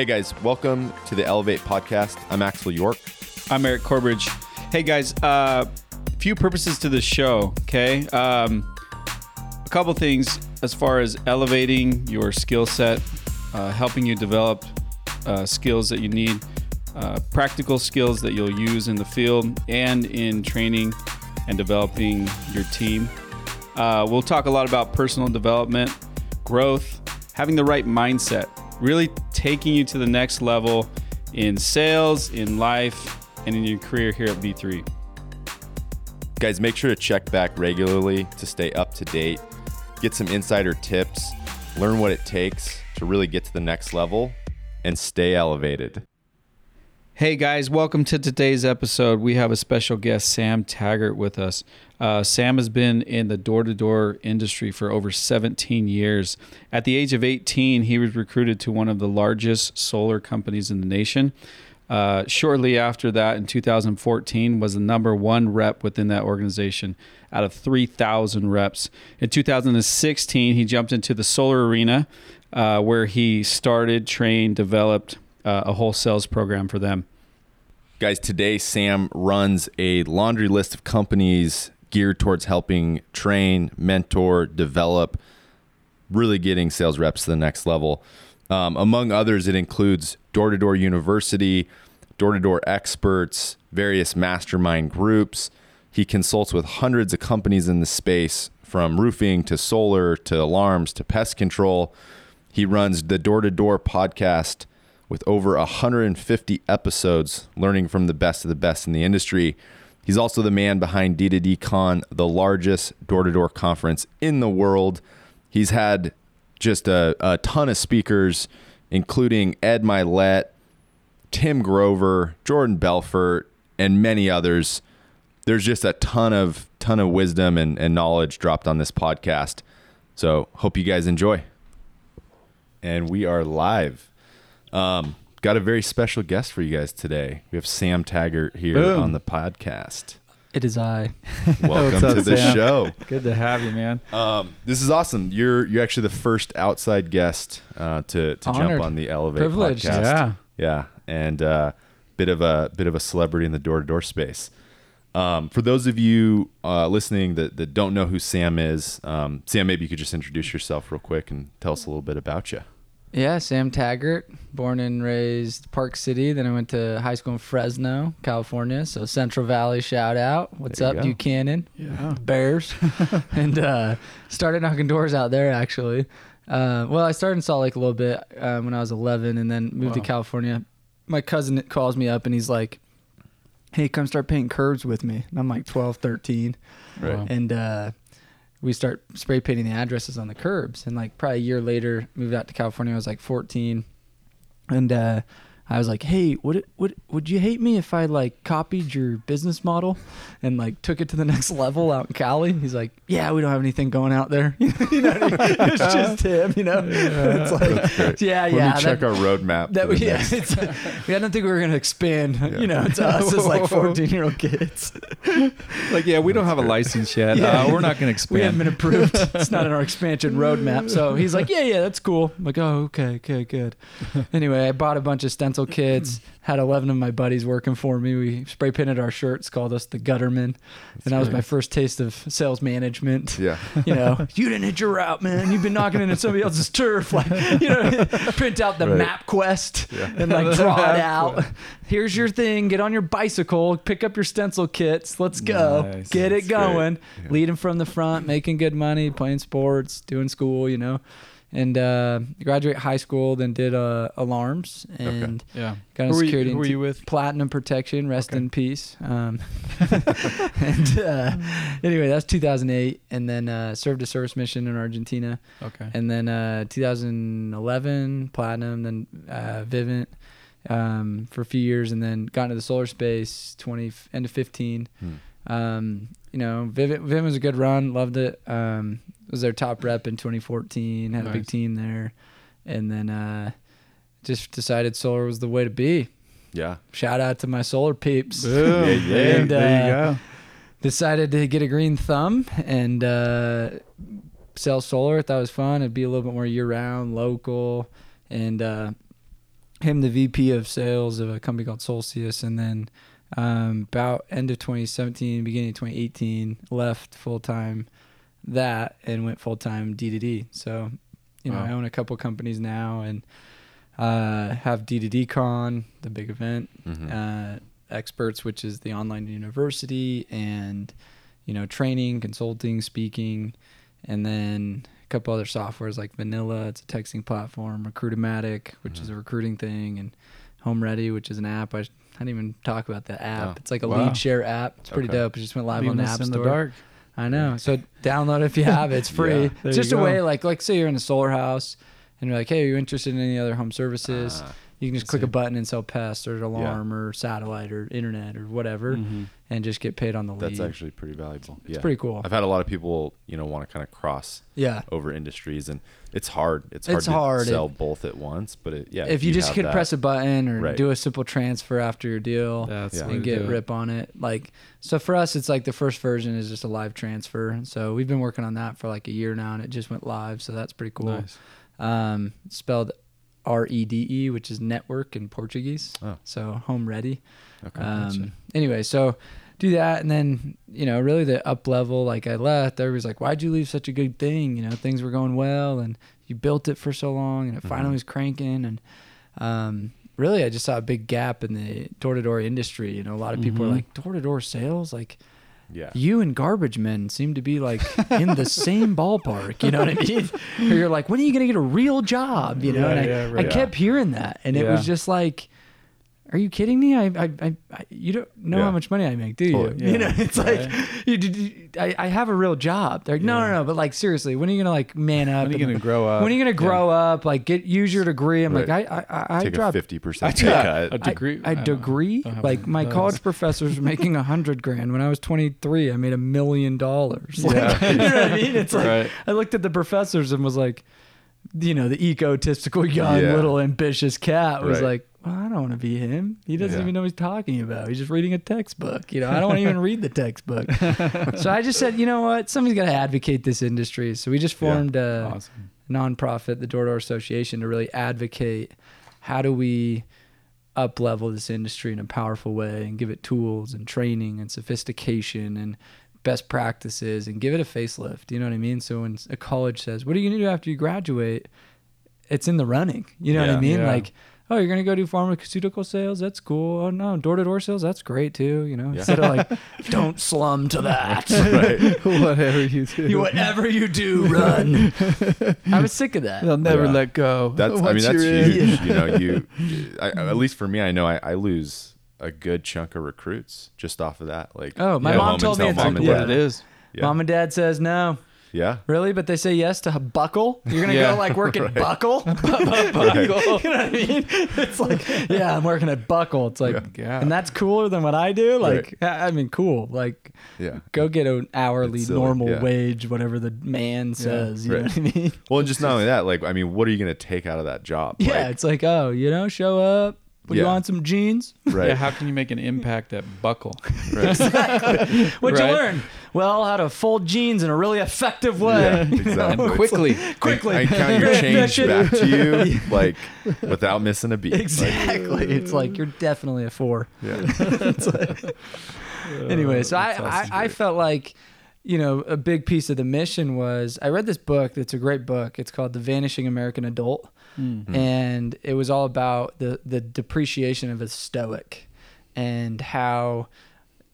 Hey guys, welcome to the Elevate podcast. I'm Axel York. I'm Eric Corbridge. Hey guys, uh, few purposes to the show. Okay, um, a couple things as far as elevating your skill set, uh, helping you develop uh, skills that you need, uh, practical skills that you'll use in the field and in training and developing your team. Uh, we'll talk a lot about personal development, growth, having the right mindset, really taking you to the next level in sales, in life, and in your career here at V3. Guys, make sure to check back regularly to stay up to date, get some insider tips, learn what it takes to really get to the next level, and stay elevated. Hey guys, welcome to today's episode. We have a special guest, Sam Taggart, with us. Uh, Sam has been in the door to door industry for over 17 years. At the age of 18, he was recruited to one of the largest solar companies in the nation. Uh, shortly after that, in 2014, was the number one rep within that organization out of 3,000 reps. In 2016, he jumped into the solar arena uh, where he started, trained, developed uh, a whole sales program for them. Guys, today Sam runs a laundry list of companies geared towards helping train, mentor, develop, really getting sales reps to the next level. Um, among others, it includes Door to Door University, Door to Door Experts, various mastermind groups. He consults with hundreds of companies in the space, from roofing to solar to alarms to pest control. He runs the Door to Door podcast with over 150 episodes, learning from the best of the best in the industry. He's also the man behind D2D Con, the largest door to door conference in the world. He's had just a, a ton of speakers, including Ed Mylett, Tim Grover, Jordan Belfort, and many others. There's just a ton of ton of wisdom and, and knowledge dropped on this podcast. So hope you guys enjoy. And we are live. Um, got a very special guest for you guys today. We have Sam Taggart here Boom. on the podcast. It is I. Welcome up, to the Sam? show. Good to have you, man. Um, this is awesome. You're you're actually the first outside guest uh, to to jump on the Elevate Privileged. podcast. Yeah. yeah, and uh, bit of a bit of a celebrity in the door to door space. Um, for those of you uh, listening that, that don't know who Sam is, um, Sam, maybe you could just introduce yourself real quick and tell us a little bit about you. Yeah, Sam Taggart, born and raised Park City. Then I went to high school in Fresno, California. So Central Valley, shout out. What's There you up, go. Buchanan? Yeah. Bears. and uh, started knocking doors out there, actually. Uh, well, I started in Salt Lake a little bit um, when I was 11 and then moved to California. My cousin calls me up and he's like, hey, come start painting curbs with me. And I'm like 12, 13. Right. And uh, we start spray painting the addresses on the curbs. And like probably a year later, moved out to California. I was like 14, and uh, I was like, "Hey, would it would would you hate me if I like copied your business model and like took it to the next level out in Cali?" He's like, "Yeah, we don't have anything going out there. you know, it's just him. You know, it's like, yeah, Let yeah." me check that- our roadmap. that for we, the yeah, next- it's, we didn't think we were gonna expand, Yeah. you know, to us as like fourteen year old kids. Like, yeah, we don't have a license yet. Yeah. Uh, we're not going to expand. We haven't been approved. it's not in our expansion roadmap. So he's like, yeah, yeah, that's cool. I'm like, oh, okay, okay, good. Anyway, I bought a bunch of stencil kits. Had 11 of my buddies working for me. We spray painted our shirts, called us the Gutterman, and that was my first taste of sales management. yeah. You know, you didn't hit your route, man. You've been knocking into somebody else's turf. Like, you know, print out the Right. MapQuest Yeah. and like draw it out. Here's your thing. Get on your bicycle. Pick up your stencil kits. Let's go. Nice. Get That's it going. Yeah. Leading from the front, making good money, playing sports, doing school. You know, and uh, graduate high school. Then did uh, alarms and yeah. got Who in were, you, security. who were you with? Platinum protection. Rest Okay. in peace. Um, and uh, anyway, that's 2008, and then uh, served a service mission in Argentina Okay. and then uh, 2011 platinum then uh, vivint um, for a few years and then got into the solar space 20 end of 15 Hmm. um, you know vivint, vivint was a good run loved it um, was their top rep in 2014 had a big team there and then uh, just decided solar was the way to be Yeah. shout out to my solar peeps. Yeah, yeah. And, there you uh, go. decided to get a green thumb and uh, sell solar. Thought it was fun. It'd be a little bit more year round, local, and uh, him the VP of sales of a company called Solstice, and then um, about end of 2017, beginning of 2018, left full time that and went full time D to D. So, you know, Wow. I own a couple companies now and uh, have D to D Con, the big event, Mhm. uh, experts, which is the online university, and you know, training, consulting, speaking, and then a couple other softwares like Vanilla, it's a texting platform, Recruitomatic, which is a recruiting thing, and Home Ready, which is an app. I, I didn't even talk about the app. Oh. It's like a Wow. lead share app. It's pretty Okay. dope. It just went live Leaving on the App in Store. the dark. I know. So download it if you have it. It's free. Yeah. It's just a go. way, like, like say you're in a solar house and you're like, hey, are you interested in any other home services? Ah, you can just click a button and sell pests or alarm or satellite or internet or whatever, Mhm. And just get paid on the lead. that's actually pretty valuable. it's yeah. pretty cool. I've had a lot of people, you know, want to kind of cross yeah. over industries, and it's hard. It's hard It's to hard. sell It- both at once. But it, yeah, if you just could that- press a button or Right. do a simple transfer after your deal That's Yeah. and get rip on it, like so for us, it's like the first version is just a live transfer. So we've been working on that for like a year now, and it just went live. So that's pretty cool. Nice. um, spelled R E D E, which is network in Portuguese. Oh. So home ready. Okay. Um, anyway, so do that, and then you know, really the up level. Like I left, everybody's like, "Why'd you leave such a good thing? You know, things were going well, and you built it for so long, and it finally Mhm. was cranking." And um, really, I just saw a big gap in the door to door industry. You know, a lot of people are Mhm. like, "Door to door sales, like." yeah. you and garbage men seem to be like in the same ballpark. You know what I mean? Or you're like, when are you going to get a real job? You know, Yeah, and I, yeah, I right. kept hearing that, and it was just like, are you kidding me? I, I, I, I you don't know Yeah. how much money I make, do you? Totally. You know, Yeah. it's like, you, did you, I, I have a real job. They're like, no, Yeah. no, no. But like, seriously, when are you going to like man up? When are you gonna grow up? when are you going to grow up? Like, get use your degree. I'm Right. like, I, I, I, I Take a dropped fifty I percent took pay a cut. a degree. I, I I don't know. degree. Don't Like my those. college professors were making a hundred grand when I was 23. I made a million dollars. Like, Yeah. you know what I mean? It's like Right. I looked at the professors and was like, you know, the egotistical young Yeah. little ambitious cat was Right. like, well, I don't want to be him. He doesn't Yeah. even know what he's talking about. He's just reading a textbook. You know, I don't want to even read the textbook. so I just said, you know what? Somebody's got to advocate this industry. So we just Yeah. formed a Awesome. nonprofit, the Door Door Association, to really advocate how do we up level this industry in a powerful way and give it tools and training and sophistication and best practices and give it a facelift. You know what I mean? So when a college says, "What are you going to do after you graduate?" It's in the running. You know what I mean? Yeah. Like, oh, you're going to go do pharmaceutical sales? That's cool. Oh no, door to door sales? That's great too. You know, Yeah. instead of like, don't slum to that. right. Whatever you do, You- Whatever you do, run. I was sick of that. they'll never Yeah. let go. That's. I mean, that's you're in. huge. You know, you. I, at least for me, I know I, I lose a good chunk of recruits just off of that. Like, Oh, my mom told me tell it's mom what it is. Yeah. Mom and dad says no. Yeah. Really? But they say yes to Buckle? You're going to Yeah. go like work at Right. Buckle? Right. you know what I mean? It's like, yeah, I'm working at Buckle. It's like, Yeah. and that's cooler than what I do? Like, I I mean, cool. Like, Yeah. go get an hourly It's silly, normal yeah. wage, whatever the man says. You Right. know what I mean? Well, and just not only that, like, I mean, what are you going to take out of that job? Yeah, Like, it's like, oh, you know, show up. Put you Yeah. on some jeans. right. Yeah, how can you make an impact at Buckle? right. What'd Right. you learn? Well, how to fold jeans in a really effective way. Yeah, You know? exactly. And quickly. Quickly. I count your change That back to you, like, without missing a beat. Like, Exactly. it's like you're definitely a four. yeah. anyway, so I, I. I felt like, you know, a big piece of the mission was I read this book that's a great book. It's called The Vanishing American Adult. Mm. And it was all about the, the depreciation of a stoic and how,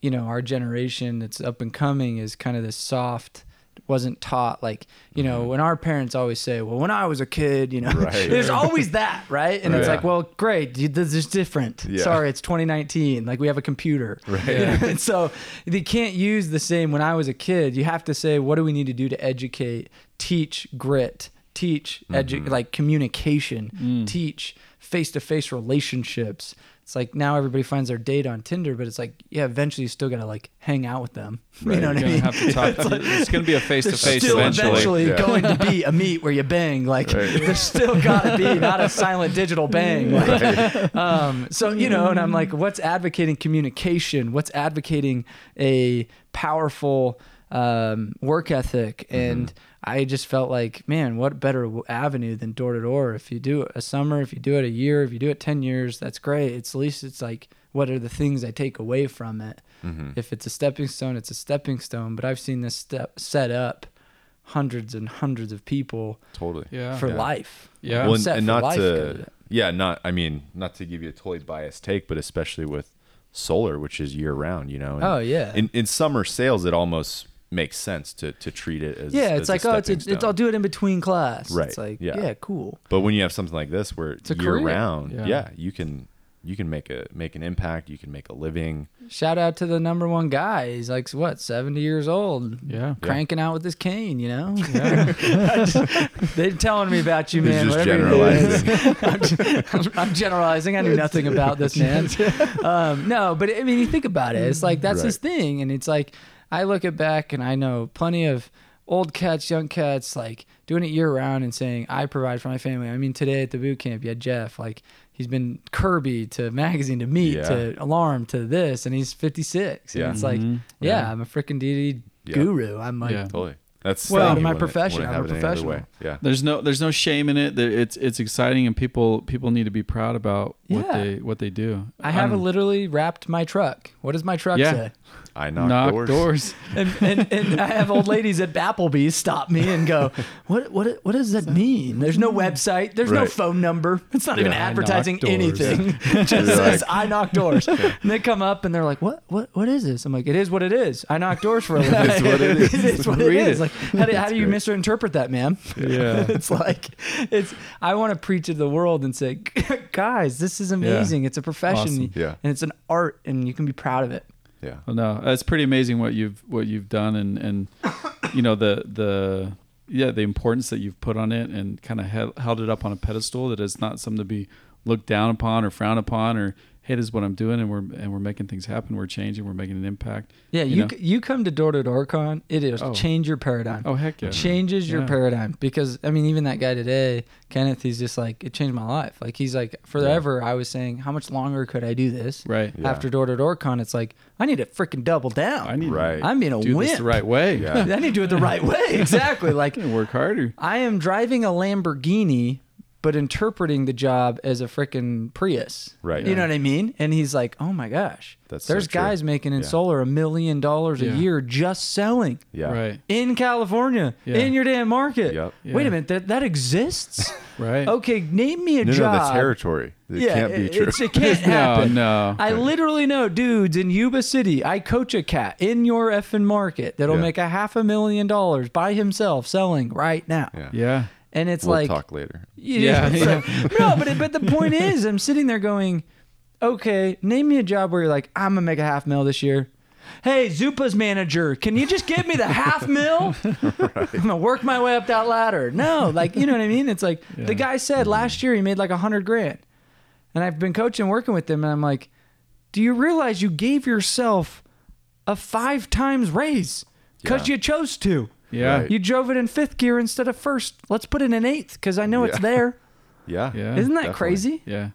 you know, our generation that's up and coming is kind of this soft wasn't taught like you know when our parents always say well when i was a kid you know Right. there's always that right and it's Right. like well great this is different Yeah. sorry it's 2019 like we have a computer Right. you know? and so they can't use the same when I was a kid. You have to say, what do we need to do to educate, teach grit, teach edu- Mm-hmm. like communication, Mm. teach face to face relationships. It's like now everybody finds their date on Tinder, but it's like, yeah, eventually you still got to like hang out with them. You know what I You're mean? gonna have to talk. it's gonna be a face to face still eventually. eventually, Yeah. going to be a meet where you bang. Like Right. there's still got to be not a silent digital bang. Like, um, so you know, and I'm like, what's advocating communication? What's advocating a powerful um, work ethic, Mm-hmm. And I just felt like, man, what better avenue than door to door? If you do it a summer, if you do it a year, if you do it ten years, that's great. It's at least it's like, what are the things I take away from it? Mm-hmm. If it's a stepping stone, it's a stepping stone. But I've seen this step set up hundreds and hundreds of people Totally. Yeah. for Yeah. life. Yeah. Well, and, set and for not life to yeah, not I mean, not to give you a totally biased take, but especially with solar, which is year round, you know. and Oh yeah. In in summer sales, it almost makes sense to to treat it as yeah, as it's a like oh, it's, a, it's, I'll do it in between class. Right, It's like yeah. yeah, cool. But when you have something like this, where a year career. round, Yeah. yeah. you can you can make a make an impact. You can make a living. Shout out to the number one guy. He's like what seventy years old. Yeah. Cranking out with his cane, you know. They're telling me about you, man. just whatever it is. generalizing. I'm, I'm generalizing. I knew nothing about this man. Um, no, but I mean, you think about it. It's like that's his thing, and it's like I look at back, and I know plenty of old cats, young cats, like doing it year round and saying I provide for my family. I mean, today at the boot camp, you had Jeff, like he's been Kirby to magazine to meet Yeah. to alarm to this, and he's 56. And Yeah. it's like, Mhm. yeah, Yeah. I'm a freaking DD Yeah. guru. I'm like, Yeah. Totally. That's Well, my profession, I'm a it any other professional. way. Yeah. There's no there's no shame in it. It's it's exciting and people people need to be proud about what Yeah. they what they do. I have I'm- literally wrapped my truck. What does my truck Yeah. say? I knock, knock doors. doors. and, and, and I have old ladies at Applebee's stop me and go, "What what what does that mean?" There's no website. There's no phone number. It's not even Yeah. I knock advertising anything. It just You're says like- "I knock doors." And they come up and they're like, "What what what is this?" I'm like, "It is what it is. I knock doors for a living. It's what it is. it is what it Read is." it. Like, how do, how do you great. misinterpret that, ma'am? Yeah. it's like it's. I want to preach to the world and say, guys, this is amazing. It's a profession Awesome. Yeah. and it's an art, and you can be proud of it. Yeah. Well, no, it's pretty amazing what you've what you've done and and you know the the yeah the importance that you've put on it and kind of held, it up on a pedestal that it's not something to be looked down upon or frowned upon or hey this is what I'm doing and we're and we're making things happen we're changing we're making an impact Yeah, You you know? c you come to door to door con, it is Oh. change your paradigm. oh heck yeah It changes your Yeah. paradigm because I mean even that guy today, Kenneth, he's just like it changed my life. Like he's like forever I was saying how much longer could I do this? right Yeah. After door to door con, it's like I need to freaking double down. I need Right. I'm being a to do wimp. this the right way Yeah. I need to do it the right way. Exactly. Like I work harder I am driving a Lamborghini, but interpreting the job as a freaking Prius. Right. You know what I mean? And he's like, oh my gosh, That's there's true. guys making in Yeah. solar a million dollars a Yeah. year just selling Yeah. right in California Yeah. in your damn market. Yep. Wait a minute, that that exists? right okay, name me a No, no, job. that's territory. It yeah, can't be true. it's- it can't happen. no I literally know dudes in Yuba City. I coach a cat in your effing market that'll Yeah. make a half a million dollars by himself selling right now. yeah. Yeah And it's We'll like talk later. Yeah. Yeah, it's like- no, but it, but the point is, I'm sitting there going, okay, name me a job where you're like, I'm gonna make a half mil this year. Hey, Zupas manager, can you just give me the half mil? I'm gonna work my way up that ladder. No, like you know what I mean? It's like the guy said last mm-hmm. year he made like a hundred grand, and I've been coaching, working with him, and I'm like, do you realize you gave yourself a five times raise because Yeah. you chose to? Yeah Right. You drove it in fifth gear instead of first. Let's put it in eighth because I know it's there. Yeah. yeah Isn't that definitely. crazy? yeah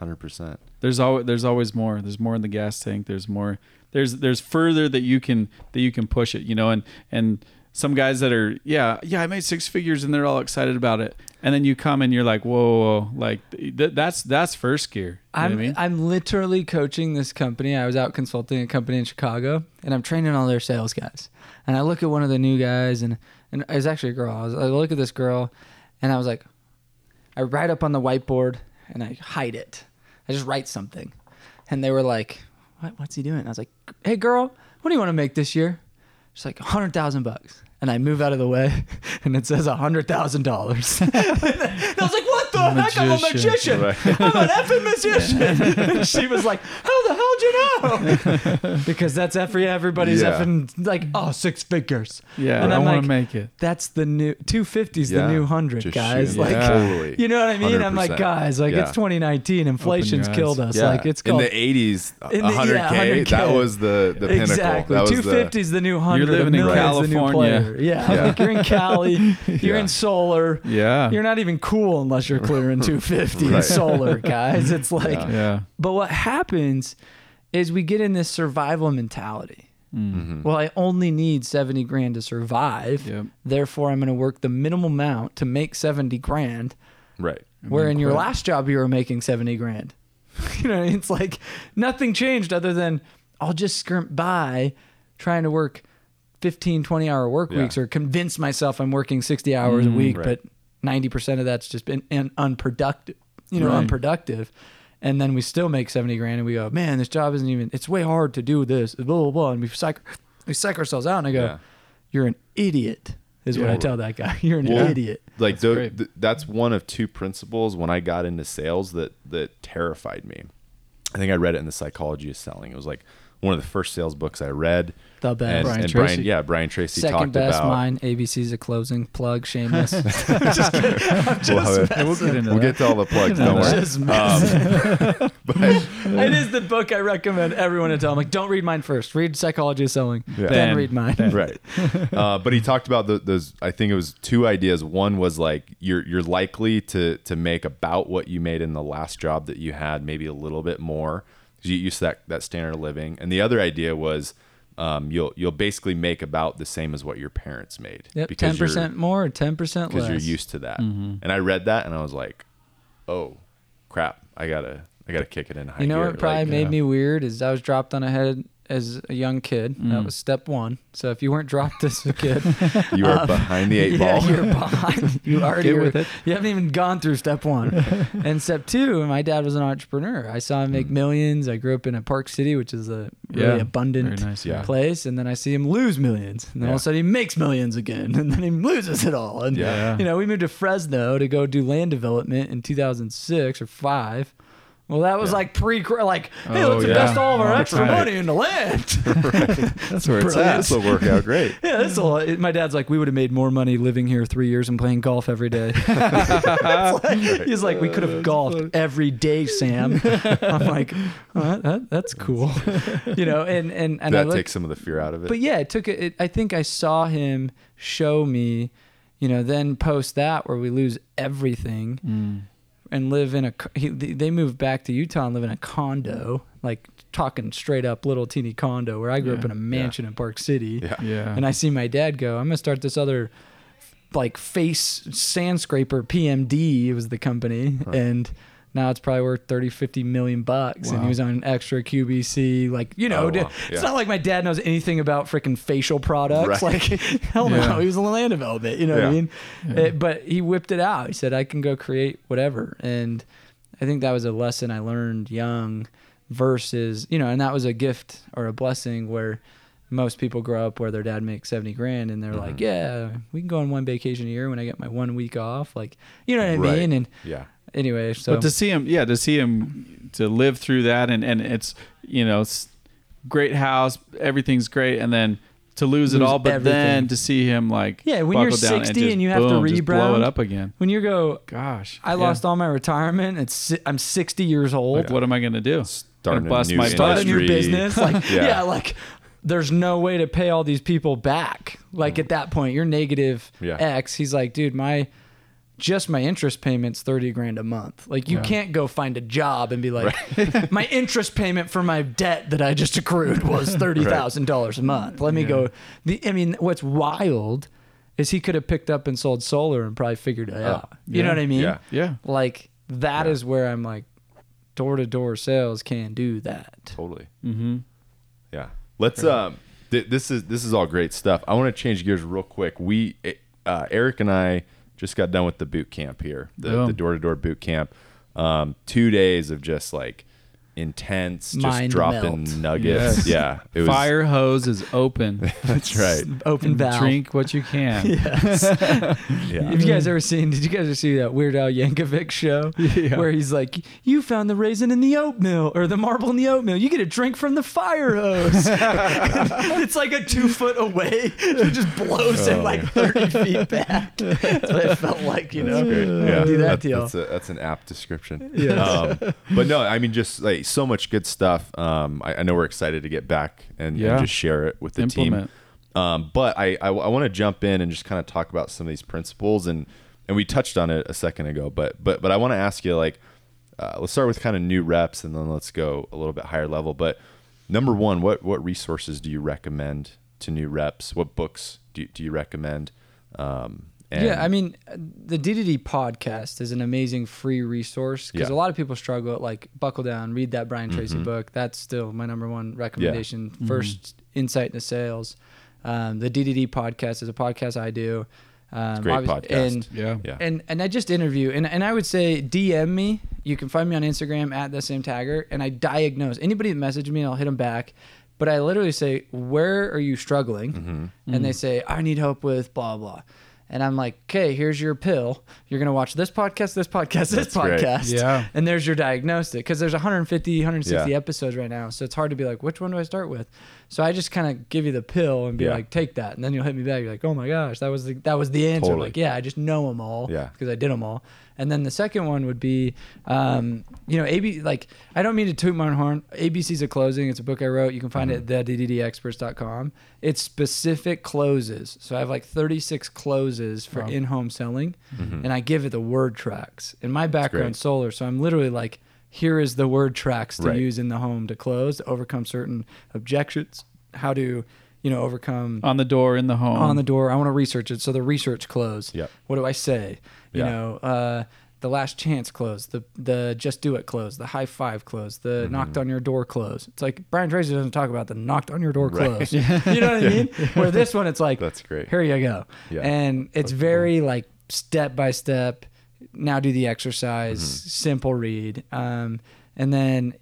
Hundred percent. there's always there's always more there's more in the gas tank there's more there's there's further that you can that you can push it you know and and some guys that are yeah yeah i made six figures and they're all excited about it and then you come and you're like whoa, whoa, whoa. like th- that's that's first gear you I'm what i mean I'm literally coaching this company. I was out consulting a company in Chicago, and I'm training all their sales guys. And I look at one of the new guys, and and it was actually a girl. I, was, I look at this girl, and I was like, I write up on the whiteboard, and I hide it. I just write something, and they were like, what, "What's he doing?" I was like, "Hey, girl, what do you want to make this year?" She's like, hundred thousand bucks." And I move out of the way, and it says a hundred thousand dollars. I was like, "What the heck? I'm a Magician. magician. Right. I'm an effing magician." And she was like, "How the hell did you know?" because that's every everybody's Yeah. effing like, "Oh, six figures." yeah And i I'm want like, to make it That's the new 250 is Yeah. the new hundred, Just guys. shooting Like, totally. you know what I mean? I'm like, guys, like Yeah. it's 2019. Inflation's killed us. Yeah. Like it's in called the '80s, In the- 100k. yeah, 100K. That was the the pinnacle. Exactly. That was Two the- fifty is the new hundred. You living in a million's the new California. Yeah. Yeah. Like you're in Cali. You're Yeah. in solar. yeah You're not even cool unless you're clearing 250 in Right. solar, guys. It's like, Yeah. but what happens is we get in this survival mentality. Mhm. Well, I only need 70 grand to survive. Yep. Therefore, I'm going to work the minimum amount to make 70 grand. Right. Where in your last job, you were making 70 grand. you know, it's like nothing changed other than I'll just skirp by trying to work 15, 20 hour work Yeah. weeks or convince myself I'm working 60 hours a mm, week, right. but 90% of that's just been unproductive, you know, Right. unproductive. And then we still make 70 grand and we go, man, this job isn't even, it's way hard to do this, blah, blah, blah. And we psych, we psych ourselves out and I go, Yeah. you're an idiot, is what I tell that guy. You're an Well, idiot. Like That's tho- great. th- that's one of two principles when I got into sales that that terrified me. I think I read it in the Psychology of Selling. It was like one of the first sales books I read. The best. And, Brian and Tracy. Brian, yeah, Brian Tracy Second talked best, about. mine. ABC's a closing plug. Shameless. We'll, have it- we'll get into we'll that. get to all the plugs. Don't worry. Um, but it is the book I recommend everyone to tell. I'm like, don't read mine first. Read Psychology of Selling, Yeah. then, Then- read mine. right. Uh, but he talked about the, those. I think it was two ideas. One was like you're you're likely to to make about what you made in the last job that you had, maybe a little bit more because you used that that standard of living. And the other idea was um, you'll you'll basically make about the same as what your parents made. Yep, because ten percent more, ten percent less. because you're used to that. Mm-hmm. And I read that and I was like, oh crap, I gotta I gotta kick it in high You know gear. what probably Like, made yeah. me weird is I was dropped on a head as a young kid. Mm. That was step one. So if you weren't dropped as a kid, you are behind the eight Um, yeah, ball. you're behind. You already with it. You haven't even gone through step one. and step two, my dad was an entrepreneur. I saw him make millions. I grew up in a Park City, which is a really Yeah. abundant nice. Yeah. place. And then I see him lose millions. And then all of a sudden he makes millions again. And then he loses it all. And Yeah. you know, we moved to Fresno to go do land development in 2006 or five. Well, that was Yeah. like pre, like, hey, Oh, let's yeah. invest all of our Oh, extra right. money into land. That's where it's at. this will work out great. Yeah, all. it- My dad's like, we would have made more money living here three years and playing golf every day. Like- he's like, we could have golfed every day, Sam. I'm like, oh, that, that, that's cool, you know. And and and that look, takes some of the fear out of it. but yeah, it took it, it. I think I saw him show me, you know, then post that where we lose everything Mm. And live in a. He, they moved back to Utah and live in a condo, mm-hmm. like talking straight up little teeny condo where I grew up in a mansion in Park City. yeah. Yeah. And I see my dad go, I'm gonna start this other like face sand scraper PMD was the company and now it's probably worth 30 50 million bucks and he was on extra QVC like you know Oh, wow. it's Yeah. not like my dad knows anything about freaking facial products Right. like hell no he was in land development you know what I Yeah. mean Uh, but he whipped it out he said I can go create whatever and I think that was a lesson I learned young versus you know and that was a gift or a blessing where most people grow up where their dad makes 70 grand and they're Mm-hmm. like yeah we can go on one vacation a year when i get my one week off like you know what i Right. mean and Yeah. Anyway so but to see him, yeah, to see him to live through that, and and it's you know, it's great house, everything's great, and then to lose, it all, but everything. then to see him like Yeah, when you're buckle down 60 just and you have to boom, just blow it up again. when you go Gosh, i yeah. lost all my retirement it's si- i'm 60 years old Like, what am I gonna do? Starting Gonna bust new my start a new business like Yeah. yeah. like there's no way to pay all these people back like mm. at that point you're negative Yeah. x he's like dude my just my interest payments 30 grand a month like you Yeah. can't go find a job and be like my interest payment for my debt that i just accrued was $30000 a month let me Yeah. go the i mean what's wild is he could have picked up and sold solar and probably figured it out you know what i mean Yeah. Yeah, like that is Yeah. where i'm like door-to-door sales can do that Totally. mm-hmm. Yeah. Let's um th- this is this is all great stuff. I want to change gears real quick. We uh, Eric and I just got done with the boot camp here. The the door-to-door boot camp. Um 2 days of just like intense just Mind dropping melt. nuggets. Yes. Yeah. It was fire hose is open. That's right. open valve Drink what you can. Yes. Yeah. Have you guys ever seen? Did you guys ever see that Weird Al Yankovic show Yeah. where he's like, "You found the raisin in the oatmeal or the marble in the oatmeal. You get a drink from the fire hose." it's like a two foot away. It just blows him like thirty feet back. That's what it felt like, you know. Great. Yeah, Do that that's, to that's, a, that's an apt description. Yes. Um, but no, I mean, just like so much good stuff. Um, I, I know we're excited to get back and, and just share it with the Implement. team. Um, but I, I, want to jump in and just kind of talk about some of these principles and and we touched on it a second ago. But but but I want to ask you like, uh, let's start with kind of new reps and then let's go a little bit higher level. But number one, what what resources do you recommend to new reps? What books do do you recommend? Um, and yeah, I mean, the DDD podcast is an amazing free resource because Yeah. a lot of people struggle. at, Like, buckle down, read that Brian Tracy Mhm. book. That's still my number one recommendation. First insight into sales. Um, the DDD podcast is a podcast I do. Um, great podcast. And Yeah. yeah, and and I just interview and, and I would say DM me. You can find me on Instagram at the Sam Taggart and I diagnose anybody that message me. I'll hit them back, but I literally say, "Where are you struggling?" Mm-hmm. And they say, "I need help with blah blah." And I'm like, "Okay, here's your pill. You're gonna watch this podcast, this podcast, this That's great. podcast, Yeah. and there's your diagnostic because there's 150, 160 Yeah. episodes right now, so it's hard to be like, which one do I start with? So I just kind of give you the pill and be Yeah. like, take that, and then you'll hit me back. You're like, oh my gosh, that was the that was the answer. Totally. Like, yeah, I just know them all Yeah. because I did them all. And then the second one would be, um, you know, AB. Like, I don't mean to toot my own horn. ABC's a closing. It's a book I wrote. You can find Mm-hmm. it at theddexperts.com. It's specific closes. So I have like 36 closes for Wow. in-home selling, Mm-hmm. and I give it the word tracks. And my background solar, so I'm literally like, here is the word tracks to Right. use in the home to close to overcome certain objections. How to, you know, overcome On the door in the home. on the door. I want to research it. So the research close. Yep. What do I say? You Yeah. know, uh, the last chance close, the the just do it close, the high five close, the Mm-hmm. knocked on your door close. It's like Brian Tracy doesn't talk about the knocked on your door Right. close. you know what I mean? Where this one, it's like That's great. Here you go. Yeah. And it's very like step by step. Now do the exercise, Mm-hmm. simple read. Um, and then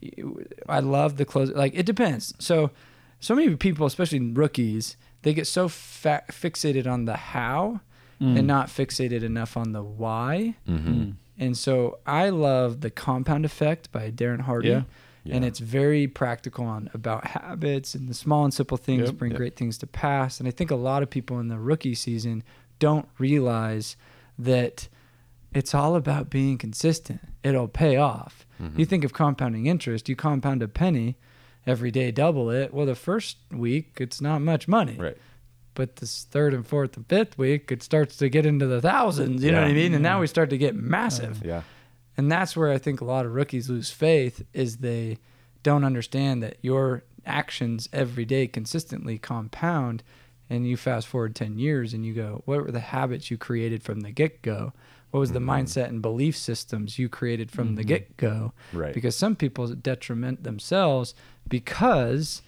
I love the close. Like it depends. So, so many people, especially rookies, they get so fa- fixated on the how Mm. and not fixated enough on the why. Mm-hmm. And so I love the compound effect by Darren Hardy. Yeah. And it's very practical on about habits and the small and simple things Yep. bring Yep. great things to pass. And I think a lot of people in the rookie season don't realize that it's all about being consistent. It'll pay off. Mm-hmm. You think of compounding interest, you compound a penny every day, double it. Well, the first week, it's not much money. Right. But this third and fourth and fifth week, it starts to get into the thousands. You know what I mean? And now we start to get massive. Yeah. And that's where I think a lot of rookies lose faith is they don't understand that your actions every day consistently compound and you fast forward 10 years and you go what were the habits you created from the get-go what was the mm-hmm. mindset and belief systems you created from the mm-hmm. get-go Right. because some people detriment themselves because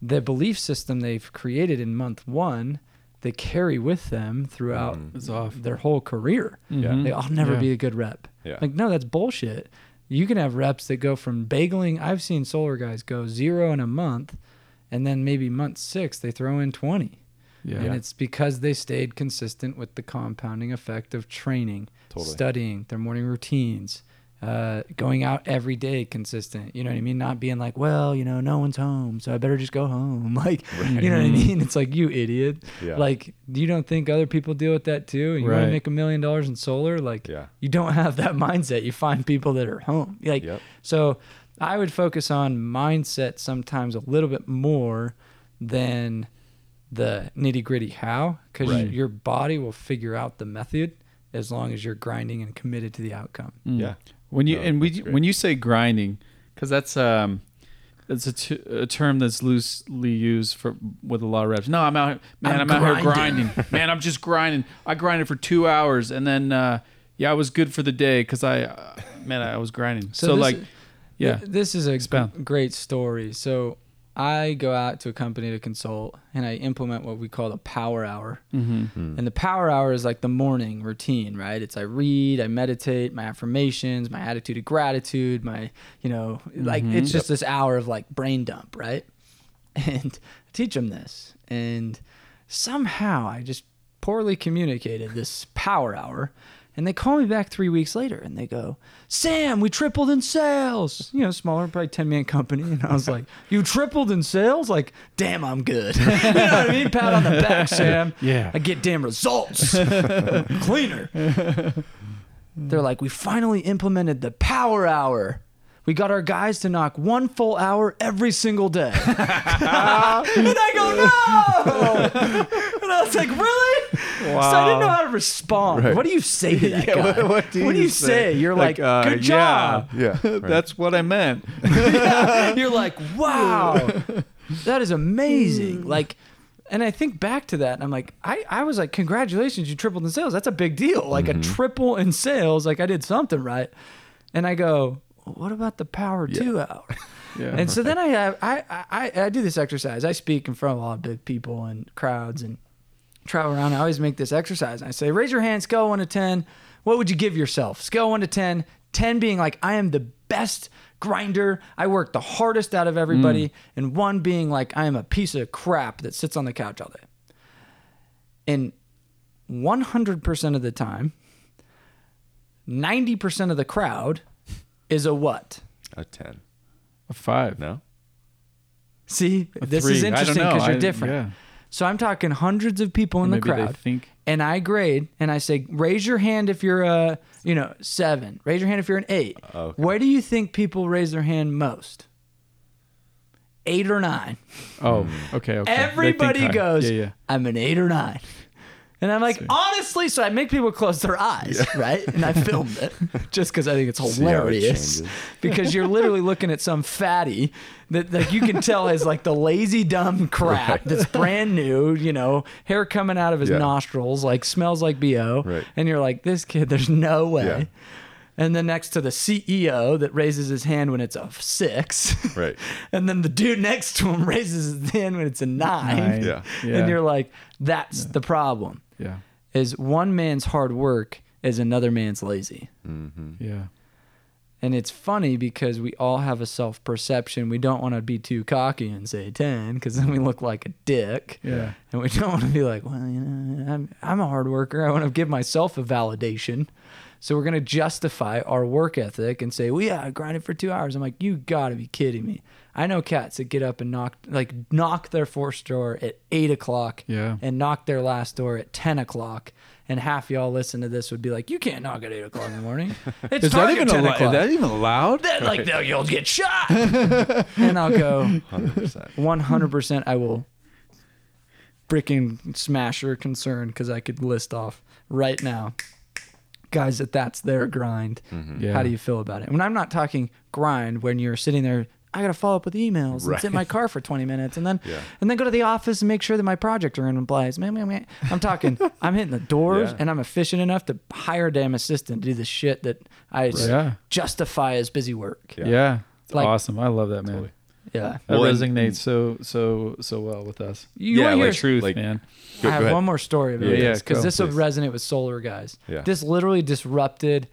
the belief system they've created in month one they carry with them throughout mm-hmm. It's off. their whole career Yeah. Like, I'll never Yeah. be a good rep. Yeah. Like, no, that's bullshit. You can have reps that go from bageling. I've seen solar guys go zero in a month, and then maybe month six they throw in twenty, Yeah. and it's because they stayed consistent with the compounding effect of training, Totally. studying their morning routines, uh, going out every day consistent. You know what I mean? Not being like, well, you know, no one's home, so I better just go home. Like, you know what I mean? It's like you idiot. Yeah. Like, you don't think other people deal with that too? And you want to make a million dollars in solar? Like, Yeah. you don't have that mindset. You find people that are home. Like, Yep. so I would focus on mindset sometimes a little bit more than the nitty gritty how, because Right. your body will figure out the method as long as you're grinding and committed to the outcome. Mm. Yeah. When you No, and we great. when you say grinding, because that's um, that's a, t- a term that's loosely used for with a lot of reps. No, I'm out, man. I'm, I'm out here grinding. grinding, man. I'm just grinding. I grinded for two hours, and then uh, yeah, I was good for the day because I, uh, man, I was grinding. So, this like, is- yeah, This is a g- great story. So I go out to a company to consult and I implement what we call the power hour. mm-hmm. And the power hour is like the morning routine, right? It's I read, I meditate, my affirmations, my attitude of gratitude, my, you know, like Mhm. it's just this hour of like brain dump, right? And I teach them this. And somehow I just poorly communicated this power hour. And they call me back three weeks later and they go, Sam, we tripled in sales. You know, smaller, probably 10 man company. And I was like, You tripled in sales? Like, damn, I'm good. you know what I mean? Pat on the back, Sam. Yeah. I get damn results. Cleaner. They're like, We finally implemented the power hour. We got our guys to knock one full hour every single day. and I go, No. and I was like, Really? So I didn't know how to respond. Right. What do you say to that Yeah, guy? what- what do you say? say? You're like, uh, good job. Yeah. That's what I meant. You're like, wow, that is amazing. Like, and I think back to that, and I'm like, I, I was like, congratulations, you tripled in sales. That's a big deal. Like a triple in sales, like I did something right. And I go, what about the power two hour? Yeah. And so then I have I, I I do this exercise. I speak in front of a lot of big people and crowds and travel around. I always make this exercise. And I say, raise your hand, scale one to ten. What would you give yourself? Scale one to 10. 10 being like I am the best grinder. I work the hardest out of everybody. Mm. And one being like I am a piece of crap that sits on the couch all day. And 100% of the time, 90% of the crowd is a what? A 10. A five. No? See, A this three. is interesting because you're I- different. yeah. So I'm talking hundreds of people in the Maybe they crowd, think and I grade, and I say, raise your hand if you're a, you know, seven. Raise your hand if you're an eight. Okay. Where do you think people raise their hand most? Eight or nine. Oh, okay. okay. They think Everybody goes, Yeah, yeah. I'm an eight or nine. And I'm like, See. honestly, so I make people close their eyes, right? And I filmed it just because I think it's how it hilarious. because you're literally looking at some fatty that like you can tell is like the lazy dumb crap Right. that's brand new, you know, hair coming out of his Yeah. nostrils, like smells like BO. Right. And you're like, this kid, there's no way. Yeah. And then next to the CEO that raises his hand when it's a six. Right. and then the dude next to him raises his hand when it's a nine. Nine. Yeah. Yeah. And you're like, that's the problem. Yeah. Is one man's hard work is another man's lazy. Mm-hmm. Yeah. And it's funny because we all have a self perception. We don't want to be too cocky and say 10 because then we look like a dick. Yeah. And we don't want to be like, well, you know, I'm, I'm a hard worker. I want to give myself a validation. So we're going to justify our work ethic and say, well, yeah, I grinded for two hours. I'm like, you got to be kidding me. I know cats that get up and knock, like, knock their first door at eight o'clock Yeah. and knock their last door at 10 o'clock. And half y'all listen to this would be like, you can't knock at eight o'clock in the morning. It's Is that even 10 allowed? Is that even allowed? Then, like they'll you'll get shot. and I'll go 100%. 100%. I will freaking smash your concern because I could list off right now guys that that's their grind. Yeah. How do you feel about it? When I'm not talking grind, when you're sitting there. I gotta follow up with emails and sit in my car for 20 minutes and then Yeah. and then go to the office and make sure that my project are in place. Man, man, man. I'm talking. I'm hitting the doors Yeah. and I'm efficient enough to hire a damn assistant to do the shit that I s- Yeah. justify as busy work. Yeah. Yeah. It's Like- awesome. I love that, man. Totally. Yeah. That Well, and- resonates so so so well with us. You Yeah, wanna like- Truth, like- man. Go- I have ahead. one more story about Yeah, yeah, this because go, this will resonate with solar guys. Yeah. This literally disrupted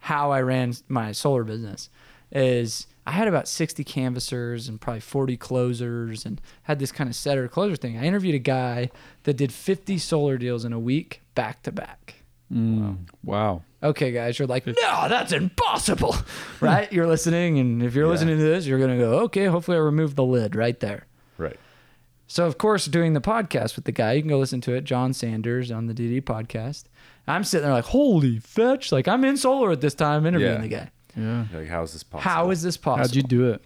how I ran my solar business. Is I had about 60 canvassers and probably 40 closers and had this kind of setter closer thing. I interviewed a guy that did 50 solar deals in a week back to back. Mm, wow. Okay, guys, you're like, no, that's impossible, right? You're listening, and if you're Yeah. listening to this, you're gonna go, okay, hopefully I removed the lid right there. Right. So of course, doing the podcast with the guy, you can go listen to it, John Sanders on the DD podcast. I'm sitting there like, holy fetch! Like I'm in solar at this time interviewing Yeah. the guy. Yeah. Like, how is this possible? How is this possible? How'd you do it?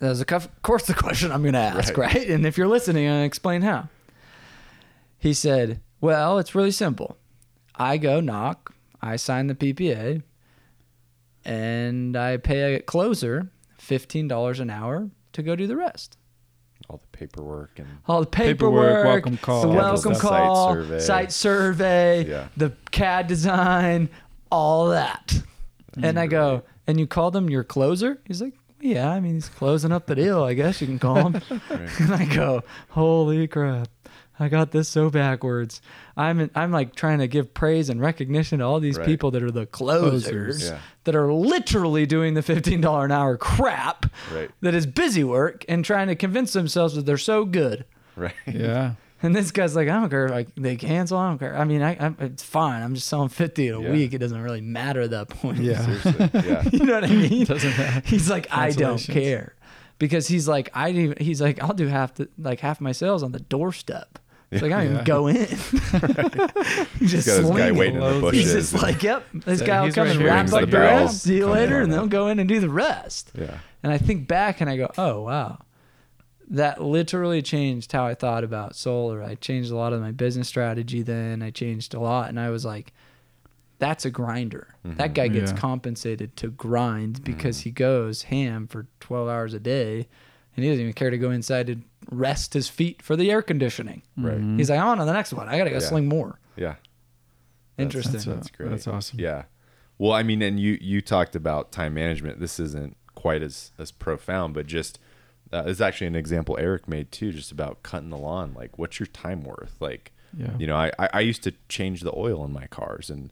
That's of course the question I'm going to ask, Right. right. And if you're listening, I'm going to explain how. He said, "Well, it's really simple. I go knock, I sign the PPA, and I pay a closer fifteen dollars an hour to go do the rest." all the paperwork and all the Paperwork, paperwork, welcome call, the welcome call, Site survey. site survey, Yeah. the CAD design, all that. And I mm. go, and you call them your closer? He's like, yeah, I mean, he's closing up the deal, I guess you can call him. and I go, holy crap. I got this so backwards. I'm I'm like trying to give praise and recognition to all these Right. people that are the closers, Closers. Yeah. that are literally doing the fifteen dollar an hour crap Right. that is busy work and trying to convince themselves that they're so good. right. Yeah. And this guy's like, I don't care. Like they cancel, I don't care. I mean, I, I it's fine. I'm just selling fifty in a Yeah. week. It doesn't really matter at that point. Yeah. Yeah. you know what I mean? Doesn't matter. He's like, I don't care, because he's like, I didn't even. He's like, I'll do half the like half my sales on the doorstep. It's like I don't Yeah. even go in. He's just Got this guy waiting in the He's bushes. He's just and- like, yep, this Yeah, guy will he's come right and here. wrap Rings up the the bells, rest. See you comes later, on and out. they'll go in and do the rest. yeah. And I think back and I go, oh wow, that literally changed how I thought about solar. I changed a lot of my business strategy then. I changed a lot and I was like that's a grinder. That guy gets Yeah. compensated to grind because he goes ham for 12 hours a day and he doesn't even care to go inside to rest his feet for the air conditioning. Right. Mhm. He's like, I'm on to the next one. I got to go Yeah. sling more. Yeah. Interesting. That's, That's great. That's awesome. Yeah. Well, I mean, and you you talked about time management. This isn't quite as as profound, but just uh, it's actually an example Eric made too, just about cutting the lawn. Like, what's your time worth? Like, Yeah. you know, I I I used to change the oil in my cars, and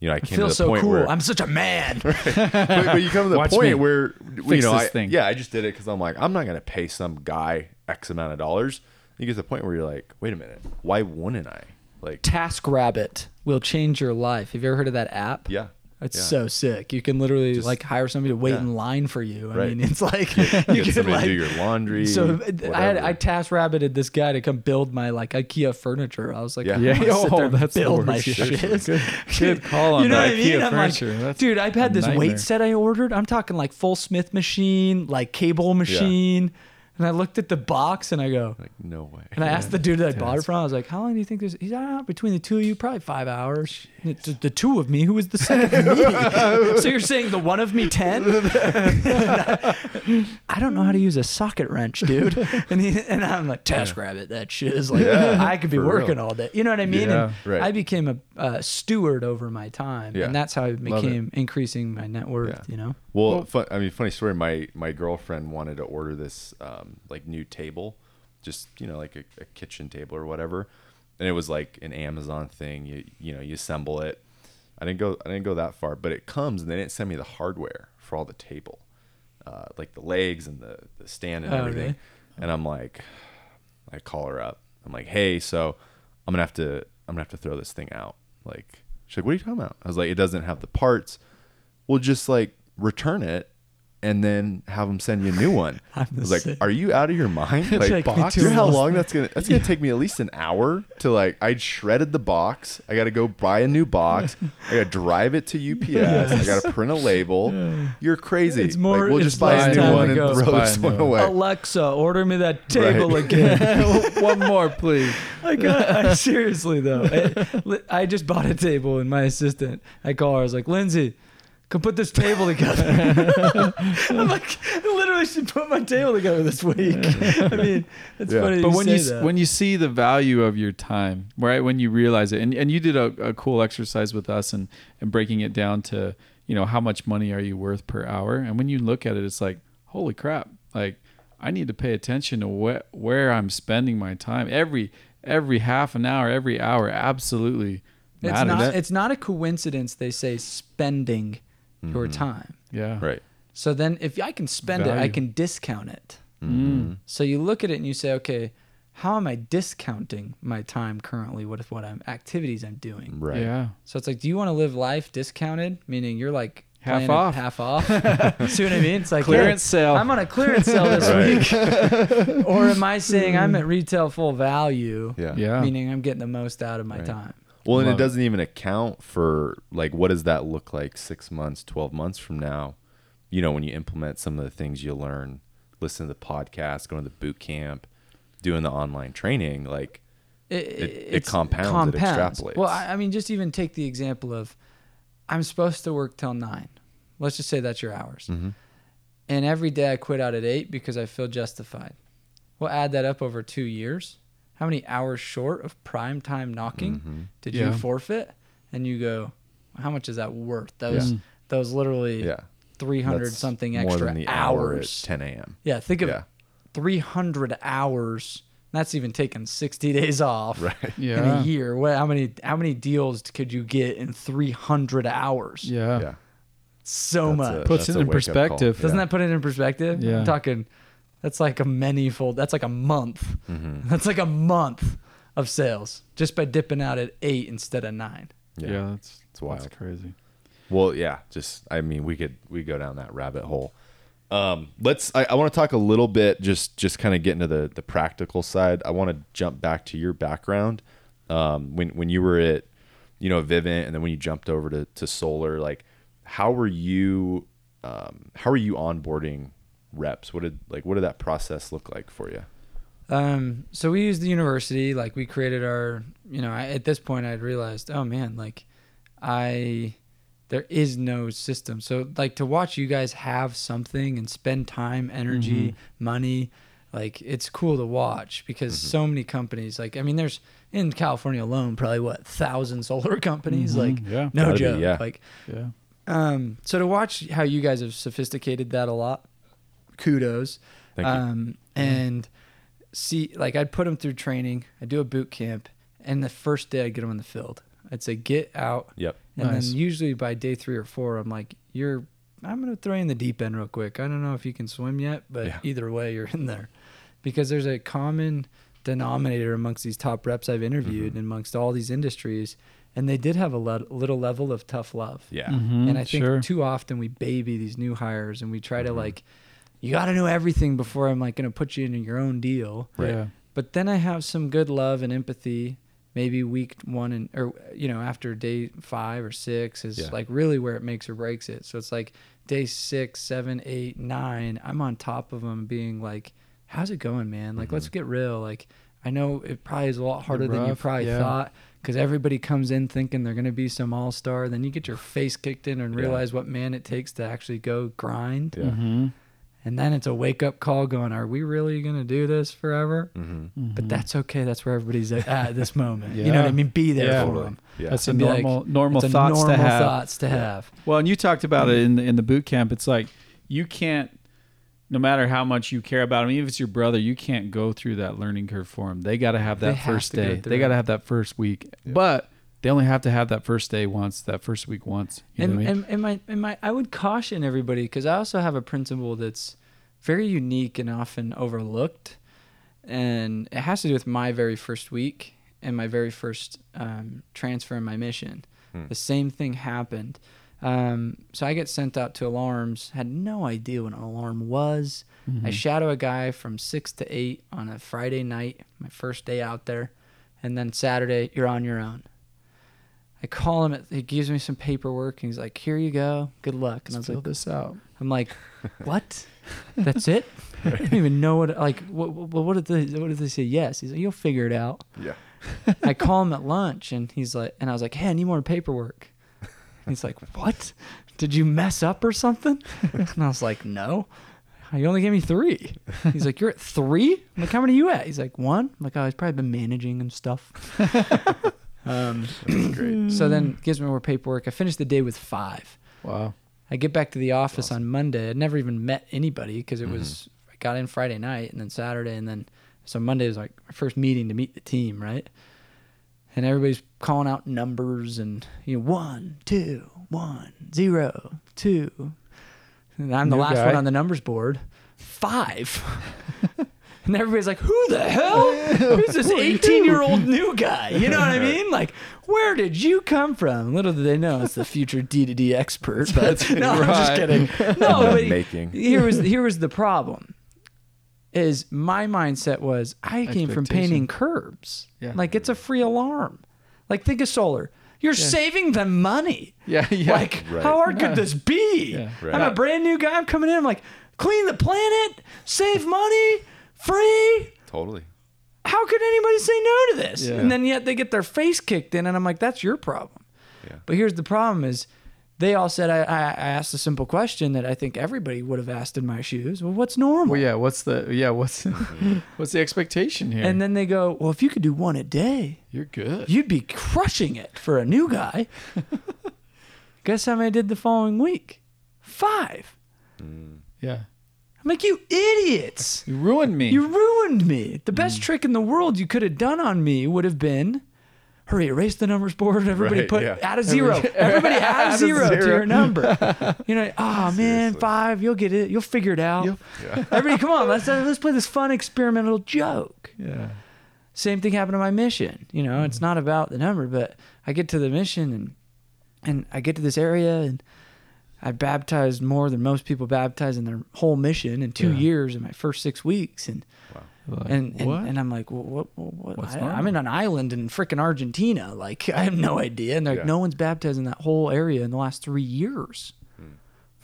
you know, I I came feel to the so point cool. where I'm such a man. but, but you come to the Watch point where you know, I, thing. yeah, I just did it because I'm like, I'm not gonna pay some guy X amount of dollars. You get to the point where you're like, wait a minute, why wouldn't I? Like, Task Rabbit will change your life. Have you ever heard of that app? yeah, It's yeah. so sick. You can literally Just- like hire somebody to wait Yeah. in line for you. I Right. mean, it's like get you can somebody like do your laundry. So I had. I task rabbited this guy to come build my like IKEA furniture. I was like, Yeah. Yeah. Oh, that's the build my shit. Good, good call on You know the what I mean? IKEA I'm like, furniture. That's Dude, I've had this nightmare. weight set I ordered. I'm talking like full Smith machine, like cable machine. And I looked at the box and I go, like, no way. and I asked the dude that I bought it from, I was like, how long do you think this? He's ah, between the two of you, probably five hours. And it's The two of me, who was the second me? so you're saying the one of me 10? I don't know how to use a socket wrench, dude. And he, and I'm like, task rabbit, that shit is like, Yeah, I could be working real. all day. You know what I mean? Yeah, and right. I became a uh, steward over my time. Yeah. And that's how I became increasing my net worth, Yeah. you know? Well, Well- fun, I mean, funny story. My my girlfriend wanted to order this um, like new table, just you know, like a, a kitchen table or whatever, and it was like an Amazon thing. You you know, you assemble it. I didn't go I didn't go that far, but it comes and they didn't send me the hardware for all the table, uh, like the legs and the the stand and Oh, everything. really? And I'm like, I call her up. I'm like, hey, so I'm gonna have to I'm gonna have to throw this thing out. Like, she's like, what are you talking about? I was like, it doesn't have the parts. Well, just like return it and then have them send you a new one. I'm I was like, same. are you out of your mind? Like, Take me box? two you know how long that's gonna that's gonna take me at least an hour to like I shredded the box. I gotta go buy a new box. I gotta drive it to UPS. I gotta print a label. You're crazy. It's more- Like, we'll just buy a new one and throw this one away. Alexa, order me that table again. One more, please. I got I, seriously though. I, I just bought a table and my assistant. I call her. I was like, Lindsay, come put this table together. I'm like, literally, she put my table together this week. I mean, it's Yeah. funny. But you when say you that. when you see the value of your time, right? When you realize it, and, and you did a, a cool exercise with us and and breaking it down to you know how much money are you worth per hour, and when you look at it, it's like holy crap! Like I need to pay attention to where where I'm spending my time every every half an hour, every hour. Absolutely it's matters. not it's not a coincidence. They say spending your Mm-hmm. time. yeah, Right. So then, if I can spend it, I can discount it. Mm. So you look at it and you say, okay, how am I discounting my time currently with what I'm activities I'm doing? Right. Yeah. So it's like, do you want to live life discounted? Meaning you're like Half off. half off. See what I mean? It's like Clearance hey, sale. I'm on a clearance sale this Right. week, or am I saying I'm at retail full value? Yeah. Yeah. Meaning I'm getting the most out of my Right. time. Well, and it Love it. doesn't even account for like what does that look like six months, twelve months from now? You know, when you implement some of the things you learn, listen to the podcast, going to the boot camp, doing the online training, like It, it compounds, it extrapolates. Well, I, I mean, just even take the example of I'm supposed to work till nine. Let's just say that's your hours. Mhm. And every day I quit out at eight because I feel justified. We'll add that up over two years. How many hours short of prime time knocking Mhm. did Yeah. you forfeit? And you go, how much is that worth? Those Yeah. those literally yeah, 300 That's something more extra than the hour at hours. ten a.m. Yeah, think of Yeah, 300 hours. That's even taking 60 days off right. in a year. What? How many? How many deals could you get in 300 hours? Yeah. Yeah, So That's much. a- Puts it in wake-up perspective. Doesn't that put it in perspective? Yeah. I'm talking. That's like a manyfold. That's like a month. Mhm. That's like a month of sales just by dipping out at eight instead of nine. Yeah. Yeah. that's It's wild. That's crazy. Well, yeah, just I mean, we could we go down that rabbit hole. Um, let's. I, I want to talk a little bit, just just kind of get into the the practical side. I want to jump back to your background. Um, when when you were at, you know, Vivint, and then when you jumped over to to solar, like, how were you? Um, how are you onboarding reps? What did like what did that process look like for you? Um, so we used the university, like we created our, you know, I, at this point I'd realized, oh man, like I, there is no system. So like to watch you guys have something and spend time, energy, money, like it's cool to watch because so many companies, like, I mean, there's in California alone, probably what thousand solar companies, like yeah, no Gotta be, joke. yeah. Like, yeah. um, so to watch how you guys have sophisticated that a lot, kudos. Thank you. um, and see, like I'd put them through training. I'd do a boot camp, and the first day I'd get them in the field. I'd say get out, Yep. and Nice. then usually by day three or four, I'm like, you're. I'm gonna throw you in the deep end real quick. I don't know if you can swim yet, but Yeah. either way, you're in there, because there's a common denominator amongst these top reps I've interviewed Mhm. and amongst all these industries, and they did have a le- little level of tough love. Yeah. Mhm, And I think sure. too often we baby these new hires and we try to Mhm. like, you got to know everything before I'm like going to put you into your own deal. Right. Yeah. But then I have some good love and empathy. Maybe week one and or you know after day five or six is Yeah. like really where it makes or breaks it. So it's like day six, seven, eight, nine. I'm on top of them, being like, "How's it going, man? Like, let's Mhm. get real. Like, I know it probably is a lot harder than you probably yeah. thought because everybody comes in thinking they're going to be some all star. Then you get your face kicked in and Yeah. realize what man it takes to actually go grind. Yeah. Mhm. And then it's a wake up call going, Are we really going to do this forever? Mm-hmm. But Mhm. that's okay. That's where everybody's at at this moment. You know what I mean? Be there Yeah. for Totally. them. Yeah. that's a And be like, normal normal It's a thoughts normal to have. thoughts to Yeah. have. Well, and you talked about it in the, in the boot camp. It's like you can't, no matter how much you care about them, even if it's your brother, you can't go through that learning curve for them. They got to have that have first to go day. through They got to have that first week. Yeah. But they only have to have that first day once, that first week once. You know and, what I mean? and, and my and my I would caution everybody because I also have a principle that's very unique and often overlooked, and it has to do with my very first week and my very first um, transfer in my mission. Hmm. The same thing happened. Um, so I get sent out to alarms. Had no idea what an alarm was. Mm-hmm. I shadow a guy from six to eight on a Friday night, my first day out there, and then Saturday you're on your own. I call him. He gives me some paperwork, and he's like, "Here you go. Good luck." And I Let's was fill like, this out. "I'm like, what? That's it? I don't even know what. Like, what? What, what did they? What did they say? Yes. He's like, "You'll figure it out." Yeah. I call him at lunch, and he's like, and I was like, "Hey, I need more paperwork." He's like, "What? Did you mess up or something?" And I was like, "No." You only gave me three. He's like, "You're at three? I'm like, "How many are you at?" He's like, "One." I'm like, "Oh, he's probably been managing and stuff." um, great. so then gives me more paperwork. I finished the day with five. Wow. I get back to the office awesome. on Monday. I'd never even met anybody because it Mhm. was I got in Friday night and then Saturday and then so Monday was like my first meeting to meet the team, right? And everybody's calling out numbers and you know one, two, one, zero, two. And I'm the last guy. one on the numbers board. Five. and everybody's like, "Who the hell? Who's this 18 year old new guy?" You know what I mean? Like, where did you come from? Little did they know it's the future D to D expert. But no, I'm just right. kidding. No, but Making. here was here was the problem. Is my mindset was I came from painting curbs. Yeah. Like it's a free alarm. Like think of solar. You're saving them money. Yeah. Yeah. Like Right. how hard Yeah. could this be? Yeah. Right. I'm a brand new guy. I'm coming in. I'm like clean the planet, save money, free. Totally. How could anybody say no to this? Yeah. And then yet they get their face kicked in, and I'm like, that's your problem. Yeah. But here's the problem: is they all said I, I, I asked a simple question that I think everybody would have asked in my shoes. Well, what's normal? well, yeah. What's the yeah? What's what's the expectation here? And then they go, well, if you could do one a day, you're good. you'd be crushing it for a new guy. Guess how many I did the following week? Five. Mm. yeah. I'm like, you idiots. You ruined me. You ruined me. The best trick in the world you could have done on me would have been hurry, erase the numbers board. Everybody Right, put yeah. add a zero. Everybody add a a zero, to your number. You know, oh man, five, you'll get it. You'll figure it out. Yeah. Everybody, come on, let's uh, let's play this fun experimental joke. yeah. Same thing happened to my mission. You know, it's not about the number, but I get to the mission and and I get to this area and I baptized more than most people baptize in their whole mission in two Yeah. years in my first six weeks and Like, and and, and I'm like, well, what? what, what? I, I'm in an island in freaking Argentina. Like, I have no idea. And they're like, Yeah. no one's baptized in that whole area in the last three years.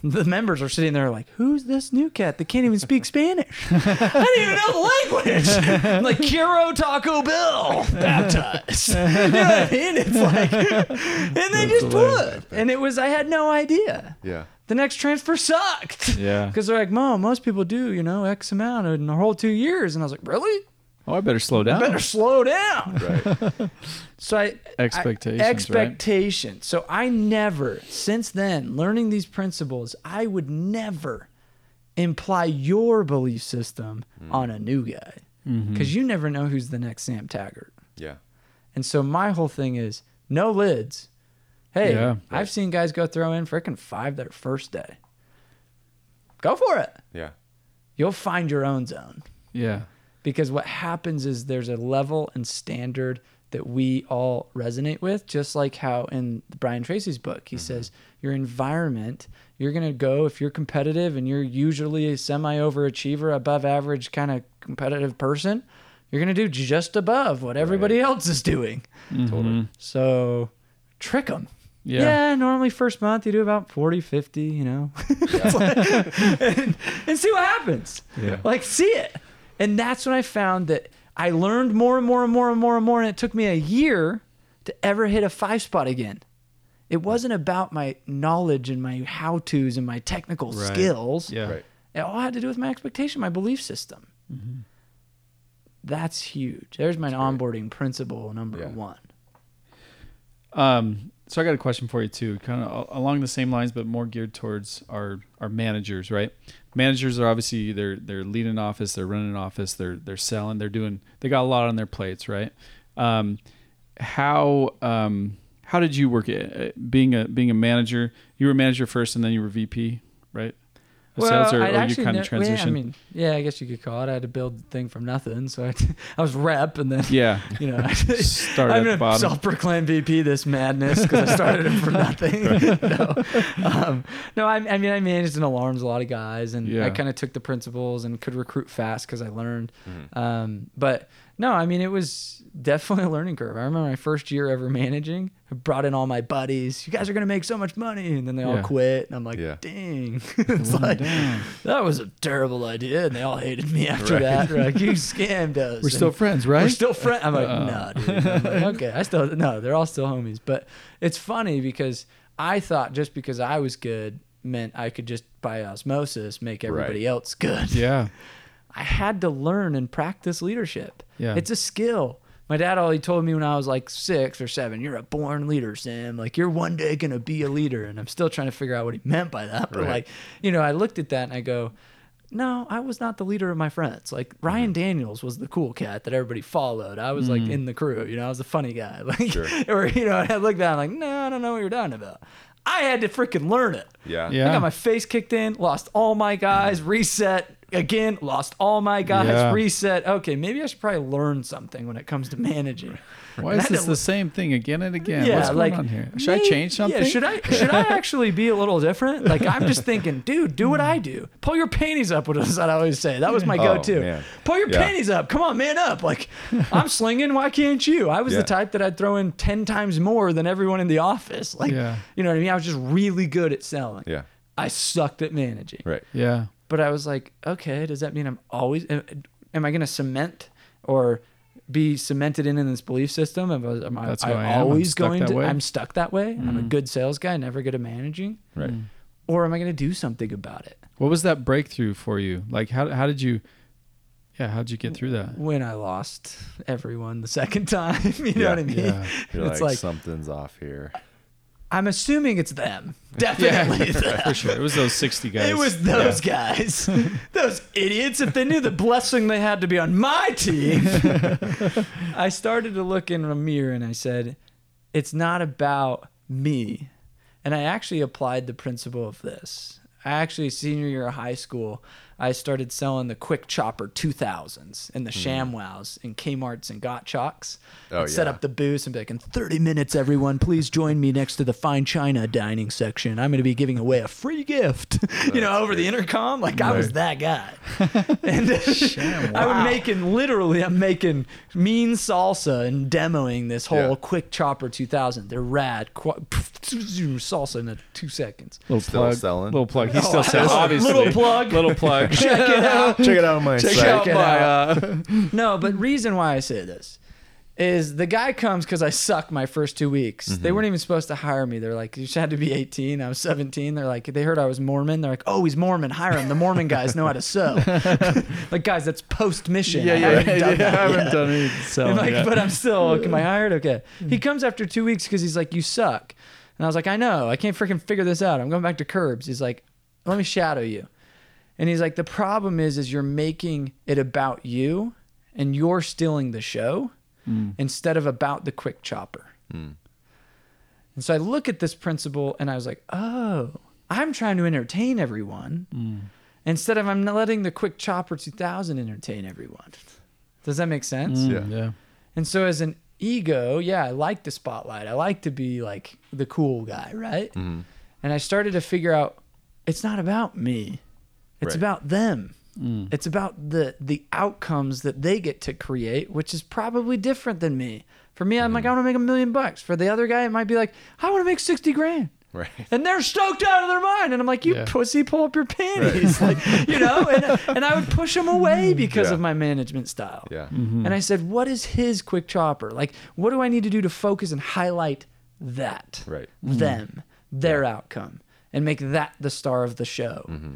The members are sitting there like, "Who's this new cat that can't even speak Spanish? I didn't even know the language." I'm like, "Quiero Taco Bell baptized." you know what I mean? It's like, and they just would, and it was I had no idea. Yeah. The next transfer sucked. Yeah. Because they're like, Mom, most people do, you know, X amount in a whole two years. And I was like, Really? Oh, I better slow down. Better slow down. Right. So I Expectations, I, right? expectation. So I never, since then, learning these principles, I would never imply your belief system Hmm. on a new guy Mm-hmm. because you never know who's the next Sam Taggart. Yeah. And so my whole thing is no lids. Hey, Yeah. I've seen guys go throw in freaking five their first day. Go for it. Yeah. You'll find your own zone. Yeah. Because what happens is there's a level and standard that we all resonate with just like how in brian tracy's book he says your environment you're going to go if you're competitive and you're usually a semi overachiever above average kind of competitive person you're going to do just above what everybody else is doing Mhm. so trick them Yeah. yeah. normally first month you do about 40, 50, you know, It's like- and, and see what happens. Yeah. Like, see it. And that's when I found that I learned more and more and more and more and more. And it took me a year to ever hit a five spot again. It wasn't about my knowledge and my how to's and my technical Right. skills. Yeah. Right. It all had to do with my expectation, my belief system. Mm-hmm. That's huge. There's my onboarding principle number Yeah. one. Um, so I got a question for you too, kind of along the same lines, but more geared towards our our managers, right? Managers are obviously they're they're leading an office, they're running an office, they're they're selling, they're doing they got a lot on their plates, right? Um, how um, how did you work it? Uh, Being a being a manager, you were manager first, and then you were VP, right? Of sales, or, I'd or you actually kind ne- of transition? Yeah, I mean, yeah, I guess you could call it. I had to build the thing from nothing, so I, I was rep, and then yeah, you know, I Start I'm at gonna bottom. self-proclaimed VP this madness because I started it from nothing. no, um, no, I, I mean, I managed and alarms a lot of guys, and Yeah. I kind of took the principles and could recruit fast because I learned. Um, but no, I mean, it was definitely a learning curve. I remember my first year ever managing. I brought in all my buddies. You guys are gonna make so much money, and then they all quit, and I'm like, Yeah. dang, it's like Damn. that was a terrible idea, and they all hated me after Right. that. They're like, you scammed us. we're still friends, right? we're still friends. I'm like, Uh. no, dude. I'm like, okay, I still no. They're all still homies. But it's funny because I thought just because I was good meant I could just by osmosis make everybody else good. yeah, I had to learn and practice leadership. Yeah. it's a skill. My dad always told me when I was like six or seven, "You're a born leader, Sam. Like you're one day gonna be a leader." And I'm still trying to figure out what he meant by that. But Right. like, you know, I looked at that and I go, no, I was not the leader of my friends. Like mm-hmm. Ryan Daniels was the cool cat that everybody followed. I was like mm-hmm. in the crew, you know, I was the funny guy. Like, Sure. or you know, I looked down like, no, I don't know what you're talking about. I had to freaking learn it. Yeah. Yeah. I got my face kicked in, lost all my guys, mm-hmm. reset again, lost all my guys, Yeah. reset. Okay, maybe I should probably learn something when it comes to managing. Why And is this to- the same thing again and again? Yeah, What's going like on here? Should I change something? Yeah, should I should I actually be a little different? Like I'm just thinking, dude, do what I do. Pull your panties up. What I always say. That was my Oh, go-to. man. Pull your Yeah. panties up. Come on, man up. Like I'm slinging. Why can't you? I was Yeah. the type that I'd throw in ten times more than everyone in the office. Like, Yeah. you know what I mean? I was just really good at selling. Yeah. I sucked at managing. Right. Yeah. But I was like, okay, does that mean I'm always? Am, am I going to cement or be cemented in in this belief system? Am, I- am I, I who I am. I'm always going to? way. I'm stuck that way. I'm a Mm. good sales guy, never good at managing. Right. Or am I going to do something about it? What was that breakthrough for you? Like, how how did you? Yeah, how did you get through that? When I lost everyone the second time, you know Yeah, what I mean? yeah. You're it's like, like, something's off here. I'm assuming it's them. Definitely them. for sure. It was those sixty guys. It was those guys, those idiots. If they knew the blessing they had to be on my team, I started to look in a mirror and I said, "It's not about me." And I actually applied the principle of this. I actually senior year of high school, I started selling the Quick Chopper 2000s and the hmm. ShamWows and Kmart's and Got Chalks. Oh, I'd set up the booth and be like, in 30 minutes, everyone, please join me next to the fine china dining section. I'm going to be giving away a free gift, you know, over the intercom. Like I was that guy. and uh, I'm making, literally, I'm making mean salsa and demoing this whole Yeah. Quick Chopper 2000. They're rad. Qu- salsa in two seconds. Little Still plug. selling? Little plug. He's Oh, still selling. Obviously. Little plug. Little plug. Check it out. Check it out on my Check site. out it my. out. Uh, No, but reason why I say this is the guy comes because I suck my first two weeks. They weren't even supposed to hire me. They're like, you just had to be 18. I was 17. They're like, they heard I was Mormon. They're like, oh, he's Mormon. Hire him. The Mormon guys know how to sew. like, guys, that's post mission. yeah, yeah, I haven't yeah. done I that haven't yet. done selling I'm like, yet. but I'm still, am I hired? Okay. He comes after two weeks because he's like, you suck. And I was like, I know. I can't freaking figure this out. I'm going back to curbs. He's like, let me shadow you. And he's like, the problem is, is you're making it about you and you're stealing the show instead of about the quick chopper. And so I look at this principle and I was like, oh, I'm trying to entertain everyone instead of I'm letting the quick chopper 2000 entertain everyone. Does that make sense? Mm, Yeah. yeah. And so as an ego, yeah, I like the spotlight. I like to be like the cool guy, right? Mm-hmm. And I started to figure out it's not about me. It's Right. about them. Mm. It's about the the outcomes that they get to create, which is probably different than me. For me, I'm like, Mm-hmm. I want to make a million bucks. For the other guy, it might be like, I want to make 60 grand. Right. And they're stoked out of their mind. And I'm like, you Yeah. pussy, pull up your panties. like, you know, and, and I would push them away because Yeah. of my management style. Yeah. And I said, what is his quick chopper? Like, what do I need to do to focus and highlight that? Right. Them, their outcome, and make that the star of the show. Mm-hmm.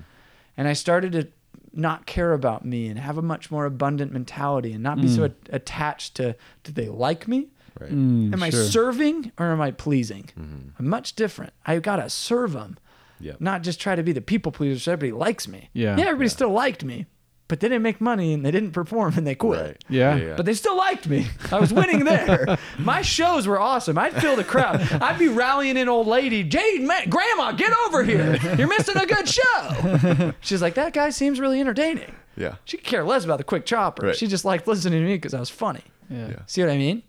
And I started to not care about me and have a much more abundant mentality and not be so a- attached to, do they like me? Right. Mm, Am I sure. serving or am I pleasing? Mm-hmm. I'm much different. I gotta serve them, Yep. not just try to be the people pleaser so everybody likes me. Yeah. yeah, everybody still liked me, but they didn't make money and they didn't perform and they quit. Right. Yeah. But they still liked me. I was winning there. My shows were awesome. I'd fill the crowd. I'd be rallying an old lady, Jade, man, Grandma, get over here. You're missing a good show. She's like, that guy seems really entertaining. yeah. She could care less about the quick chopper. Right. She just liked listening to me because I was funny. Yeah. Yeah. See what I mean?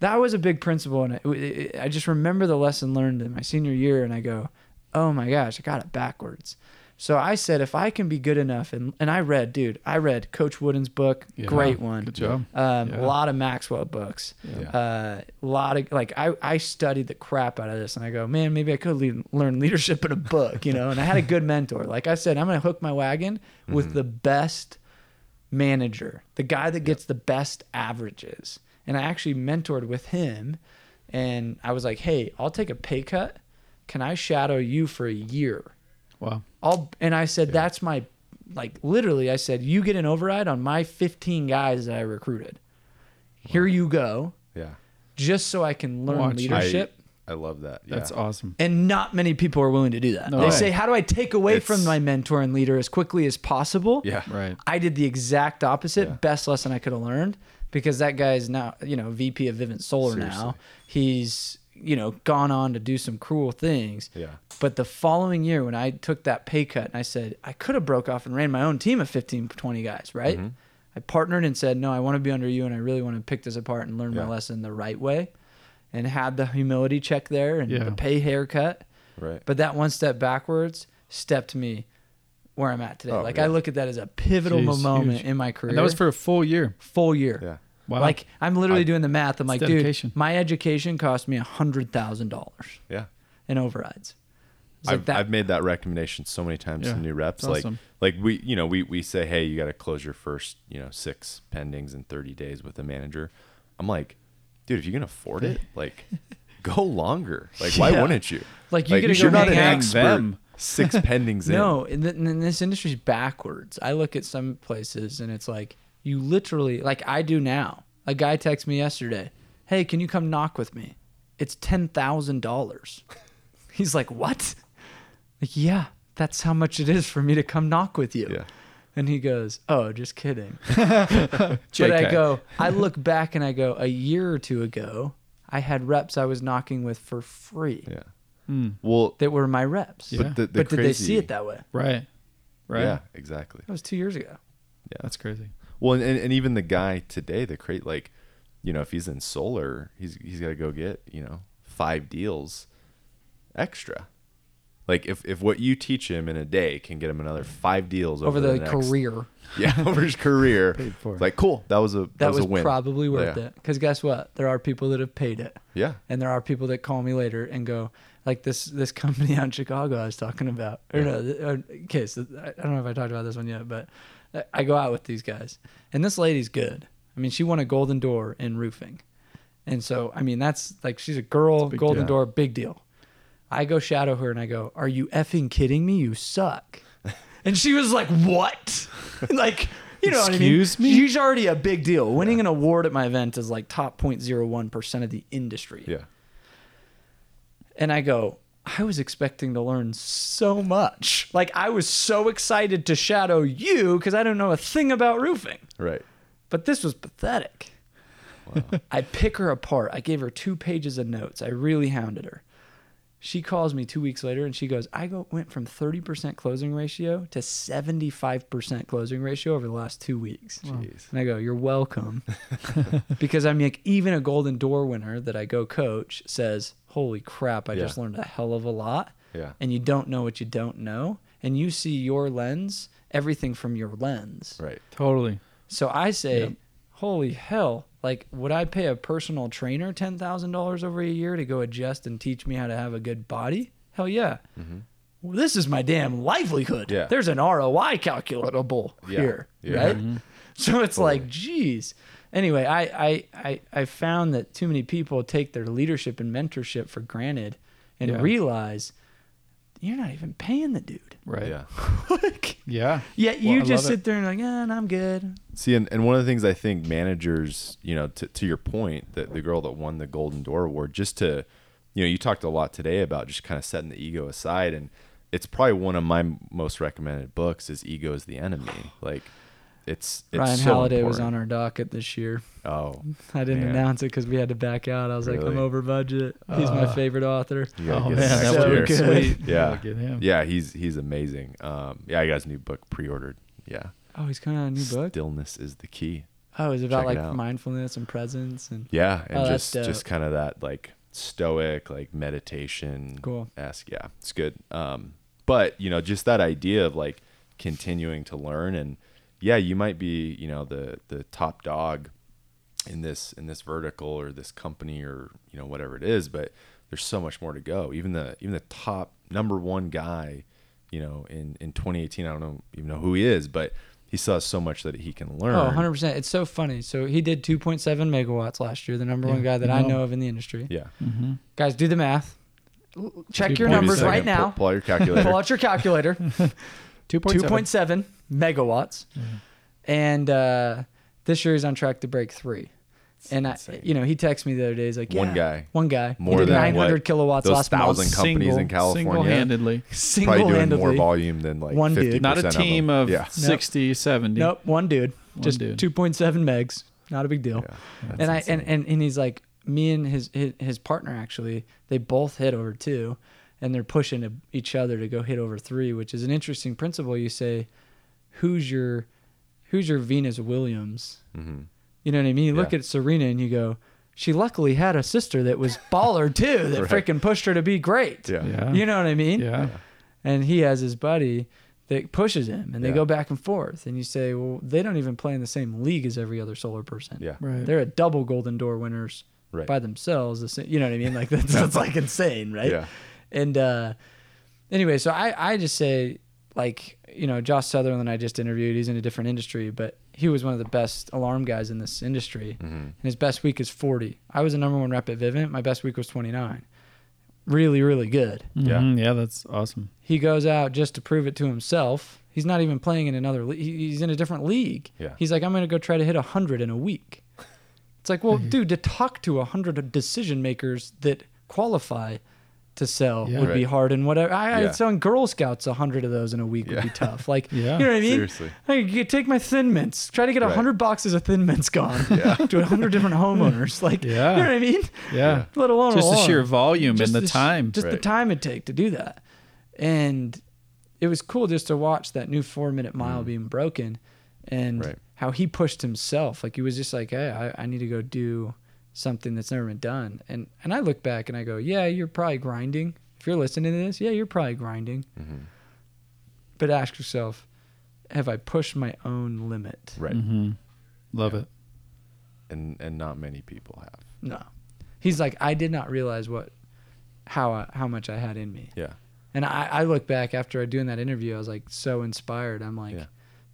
That was a big principle, and it, it, I just remember the lesson learned in my senior year, and I go, "Oh my gosh, I got it backwards." So I said, if I can be good enough, and and I read, dude, I read Coach Wooden's book, Yeah. great one. Good job. Um, Yeah. A lot of Maxwell books. Yeah. Uh, a lot of like I, I studied the crap out of this, and I go, man, maybe I could learn leadership in a book, you know. And I had a good mentor. Like I said, I'm gonna hook my wagon with Mm-hmm. the best manager, the guy that gets the best averages. And I actually mentored with him, and I was like, hey, I'll take a pay cut. Can I shadow you for a year? Wow. I'll and I said that's my like literally I said you get an override on my 15 guys that I recruited. Here you go, Yeah. just so I can learn Watch. leadership. I, I love that. Yeah. That's awesome. and not many people are willing to do that. No they way. say, "How do I take away from my mentor and leader as quickly as possible?" Yeah. Right. I did the exact opposite. Yeah. Best lesson I could have learned because that guy is now, you know, VP of Vivint Solar now. He's, you know, gone on to do some cruel things. Yeah. But the following year when I took that pay cut and I said, I could have broke off and ran my own team of 15, 20 guys, right? Mm-hmm. I partnered and said, no, I want to be under you and I really want to pick this apart and learn Yeah. my lesson the right way and had the humility check there and Yeah. the pay haircut. Right. But that one step backwards stepped me where I'm at today. Oh, like yeah. I look at that as a pivotal Jeez, moment huge. in my career. And that was for a full year. full year. yeah. Wow. Like I'm literally I- doing the math. I'm like, dedication. dude, my education cost me a hundred thousand dollars Yeah. in overrides. I've, that. I've made that recommendation so many times Yeah. to new reps. Like, awesome. like we, you know, we, we say, Hey, you got to close your first, you know, six pendings in 30 days with a manager. I'm like, dude, if you can afford it, like go longer. Like, why Yeah. wouldn't you? Like, you gotta you're not an expert. Them. Six pendings in. no, in, th- this industry's backwards. I look at some places and it's like you literally, like I do now. A guy texted me yesterday, "Hey, can you come knock with me?" It's ten thousand dollars. He's like, "What?" Like, yeah, that's how much it is for me to come knock with you. Yeah. And he goes, "Oh, just kidding." but I go, I look back and I go, a year or two ago, I had reps I was knocking with for free Yeah. Hmm. Well, that were my reps. Yeah. but the, the but did they see it that way? Right. Right. Yeah, exactly. That was two years ago. Yeah, that's crazy. Well, and, and even the guy today, the create like, you know, if he's in solar, he's he's got to go get you know five deals extra. Like if, if what you teach him in a day can get him another five deals over, over the, next, career. yeah, over his career. Like cool. That was a that, That was, was a win. probably worth Yeah. it. Because guess what? There are people that have paid it, Yeah, and there are people that call me later and go, like this this company out in Chicago I was talking about. Or Yeah. no, or, okay, so I I don't know if I talked about this one yet, but I- go out with these guys, and this lady's good. I mean, she won a Golden Door in roofing, and so I mean that's like she's a girl, big Golden deal. Door, big deal. I go shadow her and I go, "Are you effing kidding me? You suck." And she was like, "What?" like, you know Excuse I mean? me? She's already a big deal. Winning an award at my event is like top 0.01 percent of the industry. yeah, And I go, I was expecting to learn so much. Like I was so excited to shadow you because I don't know a thing about roofing. right. But this was pathetic. I pick her apart. I gave her two pages of notes. I really hounded her. She calls me two weeks later and she goes, I go went from 30% closing ratio to 75% closing ratio over the last two weeks. Jeez. And I go, You're welcome. because I'm like, even a golden door winner that I go coach says, Holy crap, I Yeah. just learned a hell of a lot. Yeah, And you don't know what you don't know. And you see your lens, everything from your lens. right. Totally. So I say, Yep. holy hell! Like, would I pay a personal trainer ten thousand dollars over a year to go adjust and teach me how to have a good body? Hell yeah! Mm-hmm. Well, this is my damn livelihood. Yeah. There's an ROI calculable Yeah. here, Yeah. right? Mm-hmm. So it's like, geez. Anyway, I, I I I found that too many people take their leadership and mentorship for granted, and Yeah. realize you're not even paying the dude. Right. Yeah. like, Yeah. yet you I just love it. sit there and like, yeah, I'm good. See, and, and one of the things I think managers, you know, to, to your point, that the girl that won the Golden Door Award, just to, you know, you talked a lot today about just kind of setting the ego aside, and it's probably one of my most recommended books is "Ego is the Enemy." Like, it's, it's Ryan so Holiday was on our docket this year. Oh, I didn't Man. announce it because we had to back out. I was like, I'm over budget. He's my Uh, favorite author. Oh man, that so would be good. sweet. Yeah. Gotta get him. Yeah, he's he's amazing. Um, yeah, I got his new book pre-ordered. Yeah, Oh, he's coming out a new book. Stillness is the key. Oh, is it about Check like mindfulness and presence and Yeah, and Oh, just just kind of that like stoic like meditation Cool. esque. Yeah, it's good. Um, but you know, just that idea of like continuing to learn and yeah, you might be you know the the top dog in this in this vertical or this company or you know whatever it is, but there's so much more to go. Even the even the top number one guy, you know, in in 2018, I don't know even know who he is, but he still has so much that he can learn. Oh, 100%. It's so funny. So he did 2.7 megawatts last year, the number one guy that I I know. know of in the industry. Yeah. Mm-hmm. Guys, do the math. L- Check your Give me a numbers Second, right pull- now. Pull, out your calculator. Pull out your calculator. Two point seven. 2.7 megawatts. And uh, this year he's on track to break three. and I, you know, he texted me the other day. He's like, One guy. one guy, More than 900 what kilowatts those last thousand month. companies in California. Single-handedly. Probably doing Single-handedly. more volume than like One dude. 50% Not a team of, of, yeah. 60, 70. Nope, one dude, One just dude. 2.7 megs. Not a big deal. Yeah. That's and I insane. and, and and he's like me and his, his his partner actually they both hit over two, and they're pushing each other to go hit over three, which is an interesting principle. You say, who's your who's your Venus Williams? Mhm. You know what I mean? You look at Serena and you go, she luckily had a sister that was baller too, that Right. freaking pushed her to be great. Yeah. Yeah. You know what I mean? Yeah. And he has his buddy that pushes him, and they Yeah. go back and forth. And you say, well, they don't even play in the same league as every other solar person. Yeah. Right. They're a double Golden Door winners Right. by themselves. You know what I mean? Like that's, that's like insane, right? Yeah. And uh, anyway, so I I just say like you know Josh Sutherland I just interviewed. He's in a different industry, but he was one of the best alarm guys in this industry. Mhm. And his best week is 40. I was the number one rep at Vivint. My best week was 29. Really, really good. Yeah. Mhm. Yeah, that's awesome. He goes out just to prove it to himself. He's not even playing in another league. He's in a different league. Yeah. He's like, I'm going to go try to hit 100 in a week. It's like, well, dude, to talk to 100 decision makers that qualify to sell Yeah. would be hard. And whatever. I, Yeah. I selling Girl Scouts a 100 of those in a week would be tough. Like, Yeah. you know what I mean? Seriously. Hey, you take my Thin Mints. Try to get a Right. 100 boxes of Thin Mints gone Yeah. to 100 different homeowners. Like, Yeah. you know what I mean? Yeah. Let alone Just the sheer volume Just and the sh- time. just the time it take to do that and it was cool just to watch that new four minute mile being broken and Mm. Right. how he pushed himself like he was just like hey I, I need to go do something that's never been done and and i look back and i go yeah you're probably grinding if you're listening to this, yeah, you're probably grinding. Mhm. But ask yourself, have I pushed my own limit? Right. Mm-hmm. Love Yeah. it. And and not many people have. No. He's like, I did not realize what, how I, how much I had in me. Yeah. And I, I look back after doing that interview, I was like so inspired. I'm like, Yeah.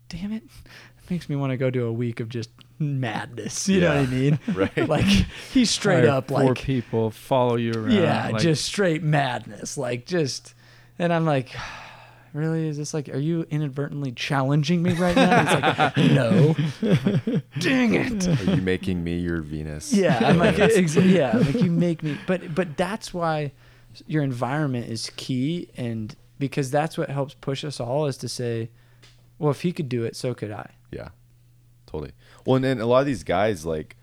damn it, it makes me want to go do a week of just madness. You know what I mean? Right. Like he's straight Hire up four like, people follow you around. yeah, like, just straight madness. Like just, and I'm like, really? Is this like, are you inadvertently challenging me right now? He's like, no. Dang it. Are you making me your Venus? Yeah, I'm like, ex- yeah, like you make me. But but that's why your environment is key, and because that's what helps push us all is to say, well, if he could do it, so could I. Yeah, totally. Well, and, and a lot of these guys, like,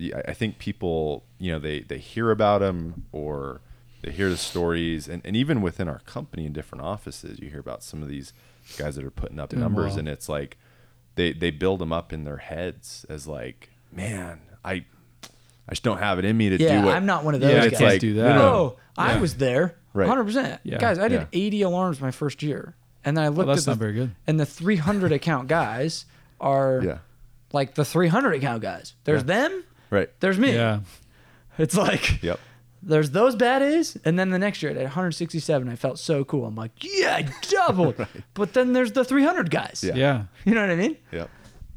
I I think people, you know, they they hear about them or they hear the stories, and, and even within our company in different offices, you hear about some of these guys that are putting up Doing numbers, well. and it's like they they build them up in their heads as like, man, I I just don't have it in me to Yeah, do what I'm not one of those Yeah, guys. can't like, do no, that. no, Oh, I Yeah. was there, Right. 100. percent Yeah. Guys, I did Yeah. 80 alarms my first year, and then I Well, looked that's at the not very good. and the 300 account guys are Yeah, like the 300 account guys. There's Yeah. them, right. there's me. Yeah. It's like Yep. there's those bad A's, and then the next year at 167, I felt so cool. I'm like, yeah, I doubled. But then there's the 300 guys. Yeah. Yeah. You know what I mean? Yep.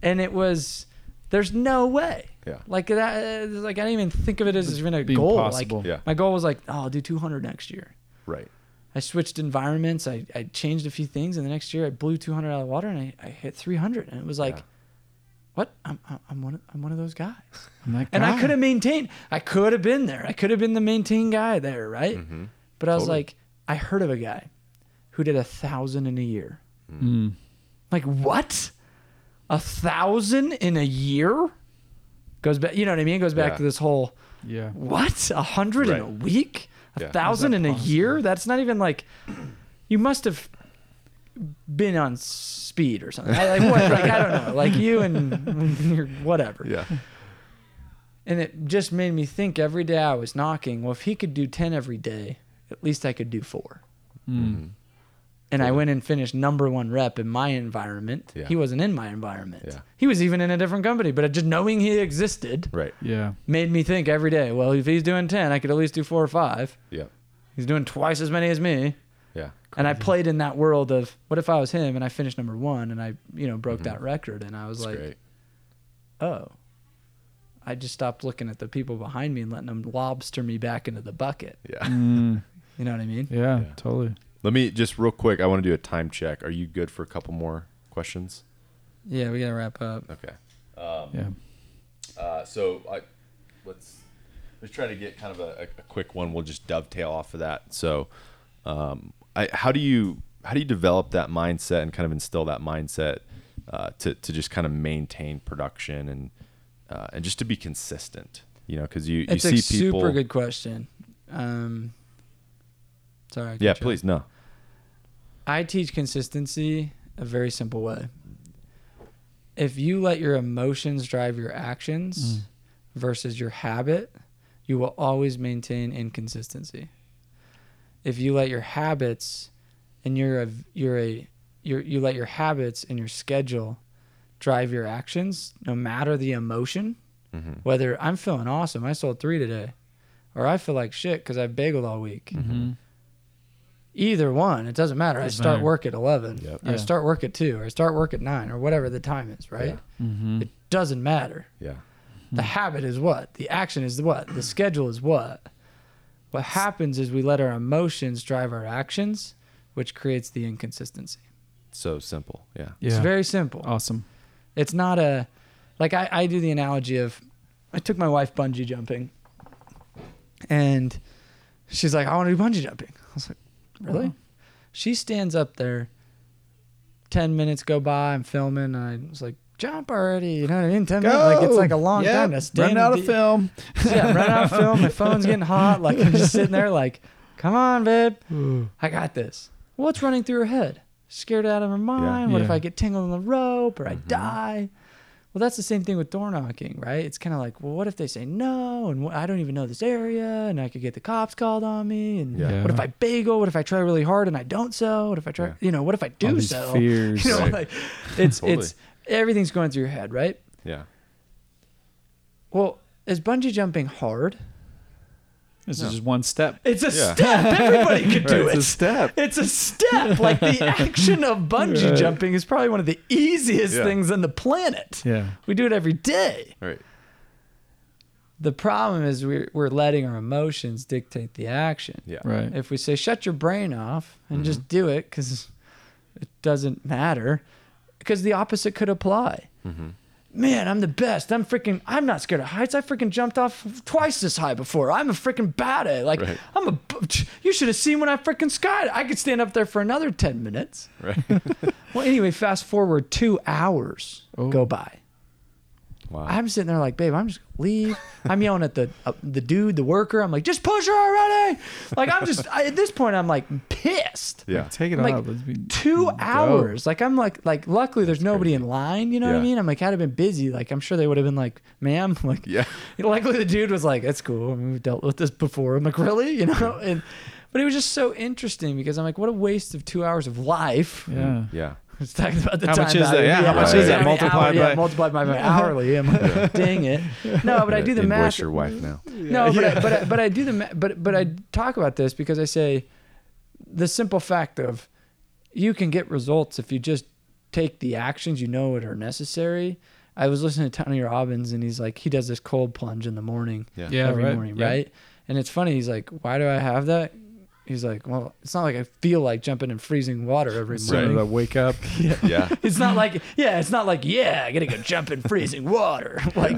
And it was, there's no way. Yeah. Like that. Like I didn't even think of it as even a be goal. impossible. Like Yeah. my goal was like, oh, I'll do 200 next year. Right. I switched environments. I, I changed a few things, and the next year I blew 200 out of the water, and I, I hit 300, and it was like, Yeah. What? I'm, I'm- I'm one of, I'm one of those guys. I'm that And I could have maintained. I could have been there. I could have been the maintain guy there, right? Mhm. But I was Totally. like, I heard of a guy who did a thousand in a year. Mm. Like what? A thousand in a year? Goes back. You know what I mean? It goes back Yeah. to this whole Yeah. what? A hundred in a Right. week? A Yeah. thousand in that a year? That's not even like. You must have been on speed or something. I, like, what, like I don't know. Like you and whatever. Yeah. And it just made me think every day I was knocking, well, if he could do 10 every day, at least I could do four. Mm. And I went and finished number one rep in my environment. Yeah. He wasn't in my environment. Yeah. He was even in a different company, but just knowing he existed Right. Yeah. made me think every day, well, if he's doing 10, I could at least do four or five. Yep. He's doing twice as many as me. Yeah. And I played in that world of what if I was him and I finished number one and I, you know, broke Mhm. that record and I was That's like, great. oh, I just stopped looking at the people behind me and letting them lobster me back into the bucket. Yeah. Mm. You know what I mean? Yeah, Yeah. Totally. Let me just real quick. I want to do a time check. Are you good for a couple more questions? Yeah, we gotta wrap up. Okay. Um, Yeah. Uh, so I, let's let's try to get kind of a, a quick one. We'll just dovetail off of that. So, um, I, how do you how do you develop that mindset and kind of instill that mindset uh, to to just kind of maintain production and uh, and just to be consistent? You know, because you you It's a see people. super good question. Um, sorry. I Yeah, you off. please no. I teach consistency a very simple way. If you let your emotions drive your actions Mm. versus your habit, you will always maintain inconsistency. If you let your habits and you're a you're a you're, you let your habits and your schedule drive your actions, no matter the emotion, hmm whether I'm feeling awesome, I sold three today, or I feel like shit because I've bageled all week. Mm-hmm. Either one, it doesn't matter. I Doesn't start matter. work at 11, Yep. or I start work at 2, or I start work at 9, or whatever the time is, right? Mm-hmm. It doesn't matter. Yeah. The habit is what? The action is what? The schedule is what? What happens is we let our emotions drive our actions, which creates the inconsistency. So simple. Yeah. Yeah. It's very simple. awesome. It's not a like I, I do the analogy of I took my wife bungee jumping and she's like, I want to do bungee jumping. I was like, Really? Wow. She stands up there, ten minutes go by, I'm filming, and I was like, Jump already, you know what I mean? Ten minutes. Like it's like a long time to stand Running out of be- film. yeah, I'm running out of film, my phone's getting hot, like I'm just sitting there like, Come on, babe. I got this. What's running through her head? Scared out of her mind. What if I get tangled in the rope or I Mhm. die? Well, that's the same thing with door knocking, right? It's kind of like, well, what if they say no, and wh- I don't even know this area, and I could get the cops called on me, and Yeah. what if I bagel? What if I try really hard and I don't sell? What if I try, Yeah. you know, what if I do these sell? fears. You know, Right. like it's Totally. it's everything's going through your head, right? Yeah. Well, is bungee jumping hard? This No. is just one step. It's a Yeah. step. Everybody could do It's it. It's a step. It's a step. Like the action of bungee Right. jumping is probably one of the easiest Yeah. things on the planet. Yeah. We do it every day. Right. The problem is we're, we're letting our emotions dictate the action. Yeah. Right. If we say shut your brain off and Mm-hmm. just do it because it doesn't matter, because the opposite could apply. Mm-hmm. Man, I'm the best. I'm freaking. I'm not scared of heights. I freaking jumped off twice this high before. I'm a freaking bad at it. Like Right. I'm a. You should have seen when I freaking skied. I could stand up there for another ten minutes. Right. Well, anyway, fast forward two hours Oh. go by. Wow. I'm sitting there like, babe, I'm just gonna leave. I'm yelling at the uh, the dude, the worker. I'm like, just push her already. Like I'm just I, at this point, I'm like pissed. yeah. Take it Like, off. Let's Two go. hours. Like I'm like like luckily there's nobody in line. You know what I mean? I'm like had I been busy, like I'm sure they would have been like, ma'am, like Yeah. luckily the dude was like, that's cool. I mean, we've dealt with this before. I'm like, really? You know? And but it was just so interesting because I'm like, what a waste of two hours of life. Yeah. Yeah. I was talking about the How time much is that? value. Yeah, how much is that? how many Multiplied hours- yeah, by- multiplied by my hourly. I'm like, dang it. No, but I do the Invoice math. your wife now. No, but I, but I, but I do the ma- but but I talk about this because I say the simple fact of you can get results if you just take the actions you know that are necessary. I was listening to Tony Robbins and he's like he does this cold plunge in the morning Yeah. Yeah. every right. morning, Yeah. right? And it's funny. He's like, "Why do I have that?" He's like, "Well, it's not like I feel like jumping in freezing water every morning. as I wake up. Yeah. It's not like, yeah, it's not like, yeah, I gotta go jump in freezing water. Like,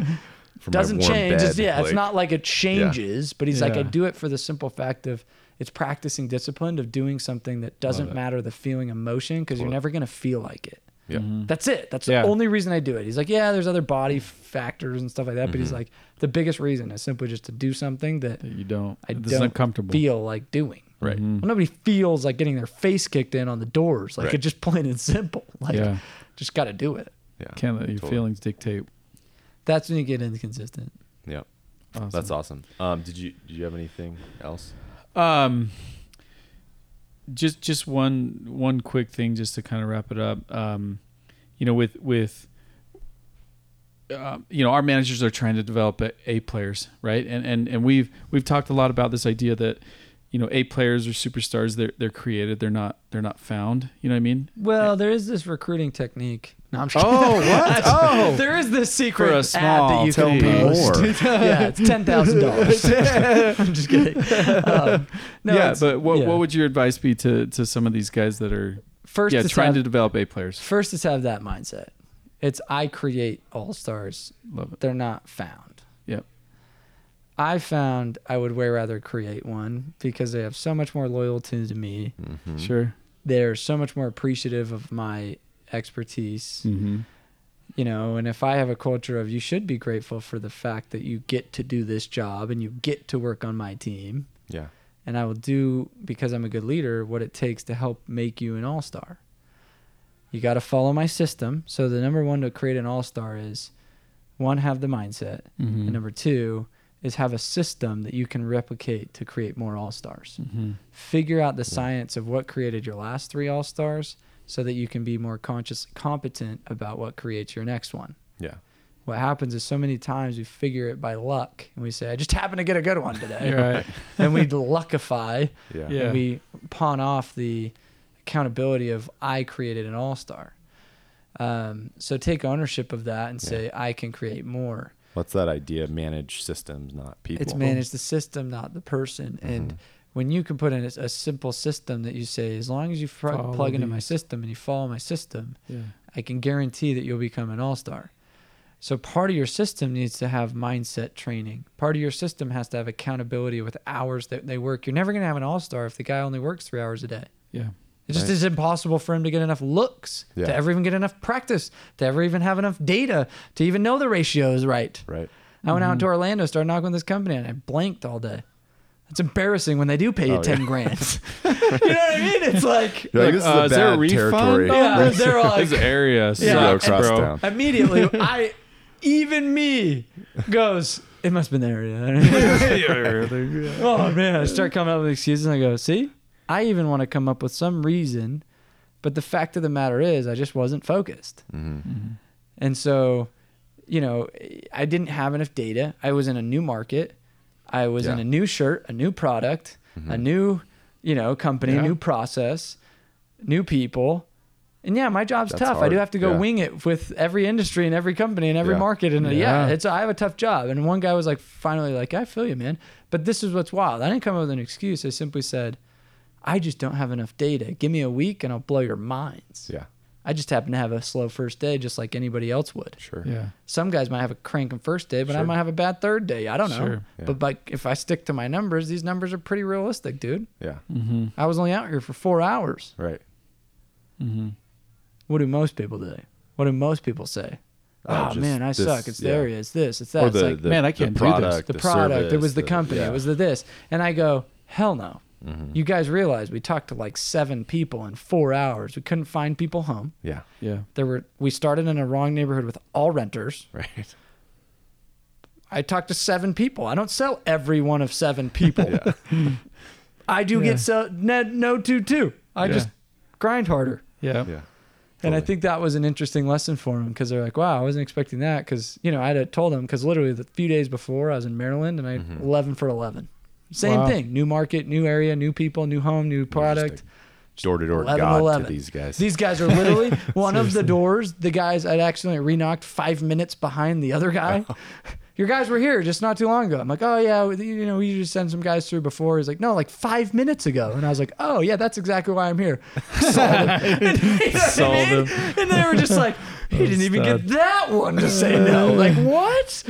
From my doesn't warm change. It's, bed, yeah, it's not like it changes, but he's like, I do it for the simple fact of it's practicing discipline of doing something that doesn't matter the feeling emotion because you're never gonna feel like it. Yeah. Mhm. That's it. That's Yeah. the only reason I do it. He's like, yeah, there's other body factors and stuff like that, but he's Mhm. like, the biggest reason is simply just to do something that That you don't. I It's don't uncomfortable. feel like doing. Right. Mhm. Well, nobody feels like getting their face kicked in on the doors. Like Right. it's just plain and simple. Like yeah. just got to do it. Yeah. Can't let your Totally. feelings dictate. That's when you get inconsistent. Yeah. Awesome. That's awesome. Um, did you did you have anything else? Um, just just one one quick thing, just to kind of wrap it up. Um, you know, with with uh, you know, our managers are trying to develop a, A players, right? And and and we've we've talked a lot about this idea that you know, A players or superstars. They're they're created. They're not they're not found. You know what I mean? Well, there is this recruiting technique. No, I'm just Oh, kidding. what? Oh. there is this secret For a ad that you tell can me post. more. yeah, it's ten thousand dollars. I'm just kidding. Um, no, yeah, but what yeah. what would your advice be to to some of these guys that are first yeah is trying have, to develop A players? first is have that mindset. It's I create all stars. Love it. They're not found. Yep. I found I would way rather create one because they have so much more loyalty to me. Mm-hmm. Sure. They're so much more appreciative of my expertise. Mm-hmm. you know and if i have a culture of you should be grateful for the fact that you get to do this job and you get to work on my team Yeah. and i will do because i'm a good leader what it takes to help make you an all-star you got to follow my system so the number one to create an all-star is one have the mindset Mm-hmm. and number two is have a system that you can replicate to create more all-stars Mm-hmm. figure out the science of what created your last three all-stars so that you can be more conscious competent about what creates your next one Yeah. what happens is so many times we figure it by luck and we say i just happened to get a good one today right. and we luckify Yeah. Yeah. and we pawn off the accountability of i created an all-star um, so take ownership of that and Yeah. say i can create more What's that idea? Manage systems, not people. it's manage the system not the person and Mhm. when you can put in a, a simple system that you say as long as you fr- Follow plug into my system and you follow my system Yeah. I can guarantee that you'll become an all star. So part of your system needs to have mindset training. Part of your system has to have accountability with hours that they work. You're never going to have an all star if the guy only works three hours a day. Yeah. It just Right. is impossible for him to get enough looks, Yeah. to ever even get enough practice, to ever even have enough data, to even know the ratio is right. Right. I went out Mhm. to Orlando, started knocking with this company, and I blanked all day. It's embarrassing when they do pay you Oh, ten yeah. grand. you know what I mean? It's like You're like, this is Uh, a is there a bad refund territory. Yeah, they're all like- this area Yeah. sucks, Zero cross bro. town. immediately I even me goes. It must have been the area. oh man, I start coming up with excuses, and I go, see, I even want to come up with some reason, but the fact of the matter is, I just wasn't focused. Mm-hmm. And so, you know, I didn't have enough data. I was in a new market. I was in Yeah. Mm-hmm. a new shirt, a new product, a new, you know, company, Yeah. new process, new people. And yeah, my job's That's tough. I do have to go Yeah. wing it with every industry and every company and every Yeah. market. And yeah. Yeah. it's I have a tough job. And one guy was like, finally, like, I feel you, man. But this is what's wild. I didn't come up with an excuse. I simply said, I just don't have enough data. Give me a week and I'll blow your minds. Yeah, I just happen to have a slow first day, just like anybody else would. sure. Yeah. Some guys might have a cranking first day, but I might have a bad third day. I don't know. Sure. Yeah. But like, if I stick to my numbers, these numbers are pretty realistic, dude. Yeah, Mm-hmm. I was only out here for four hours. right. Mm-hmm. What do most people do? What do most people say? Oh, Oh, man, I this- suck. It's the area. It's this. It's that. Or it's like the Man, I can't do this. product, the product. it service, was the company. yeah. It was the this. And I go, hell no. Mhm. You guys realize we talked to like seven people in four hours. We couldn't find people home. yeah, Yeah. There were. We started in a wrong neighborhood with all renters. right. I talked to seven people. I don't sell every one of seven people. Yeah, I do Yeah. get so no, no two two. I Yeah. just grind harder. Yeah. yeah. And I think that was an interesting lesson for them because they're like, wow, I wasn't expecting that. Because, you know, I had told them, because literally the few days before I was in Maryland and I Mhm. 11 for 11. Same Wow. thing. New market, new area, new people, new home, new product. door to door God 11. to these guys. These guys are literally one of the doors. The guys I'd actually re-knocked five minutes behind the other guy. Your guys were here just not too long ago. I'm like, oh yeah, you know, we just send some guys through before. He's like, no, like five minutes ago. And I was like, oh yeah, that's exactly why I'm here. Sold him. And, you know I Sold mean? him. And they were just like, he didn't even Stud. get that one to say no. Like what?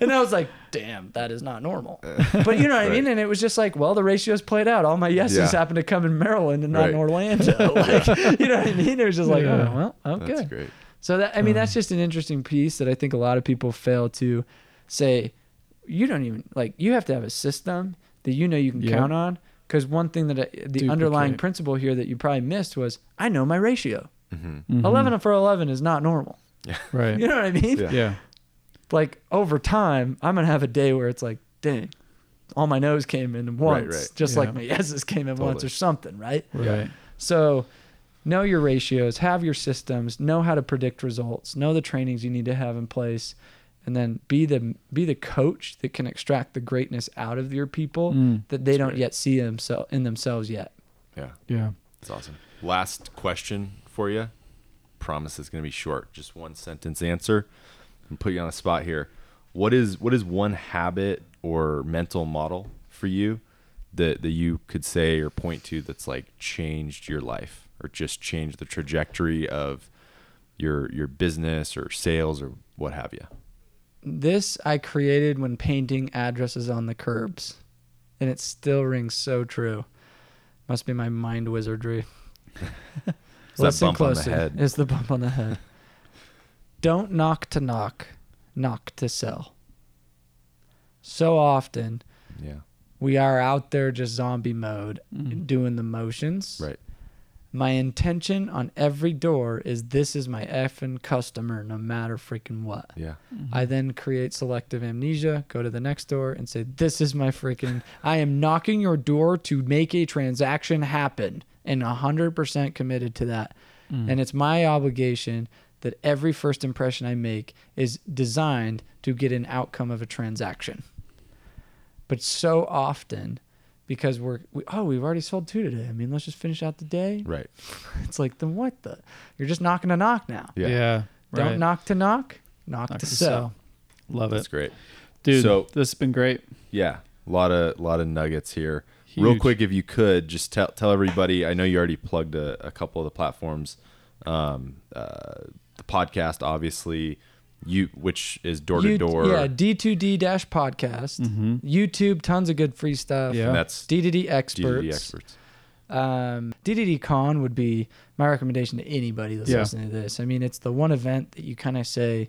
And I was like, damn, that is not normal. But you know what I mean? And it was just like, well, the ratios played out. All my yeses Yeah. happened to come in Maryland and not in Orlando. Like, you know what I mean? It was just like, Yeah. oh, well, okay. That's great. So that I mean, that's just an interesting piece that I think a lot of people fail to say. You don't even like. You have to have a system that you know you can Yeah. count on. Because one thing that I, the underlying principle here that you probably missed was I know my ratio. Mm-hmm. Mhm. Eleven for eleven is not normal. Right. You know what I mean? Yeah. Yeah. Like over time, I'm gonna have a day where it's like, dang, all my no's came in once, right. just Yeah. like my yeses came in once or something, right? Right. So know your ratios, have your systems, know how to predict results, know the trainings you need to have in place, and then be the be the coach that can extract the greatness out of your people Mm. that they That's don't great. yet see themselves in themselves yet. Yeah, Yeah. that's awesome. Last question for you. Promise it's going to be short. Just one sentence answer. And put you on the spot here. What is what is one habit or mental model for you that that you could say or point to that's like changed your life or just changed the trajectory of your your business or sales or what have you? This I created when painting addresses on the curbs, and it still rings so true. Must be my mind wizardry. It's that bump on the head. It's the bump on the head. Don't knock to knock, knock to sell. So often Yeah. we are out there just zombie mode, Mhm. doing the motions. Right. My intention on every door is this is my effing customer, no matter freaking what. Yeah. I then create selective amnesia, go to the next door and say, This is my freaking, I am knocking your door to make a transaction happen and 100% committed to that. Mm. And it's my obligation that every first impression I make is designed to get an outcome of a transaction. But so often, because we're, we, oh, we've already sold two today. I mean, let's just finish out the day. Right. It's like, then what the? You're just knocking to knock now. Yeah. Yeah. Don't right. knock to knock, knock, Knock to, to sell. sell. Love That's it. That's great. Dude, So- this has been great. Yeah, a lot of lot of nuggets here. Real quick, if you could just tell tell everybody. I know you already plugged a, a couple of the platforms. Um, uh, the podcast, obviously, you which is door to door. Yeah, D2D dash podcast. Mm-hmm. YouTube, tons of good free stuff. Yeah. and that's D2D experts. D2D experts. Um, D2D Con would be my recommendation to anybody that's Yeah. listening to this. I mean, it's the one event that you kind of say,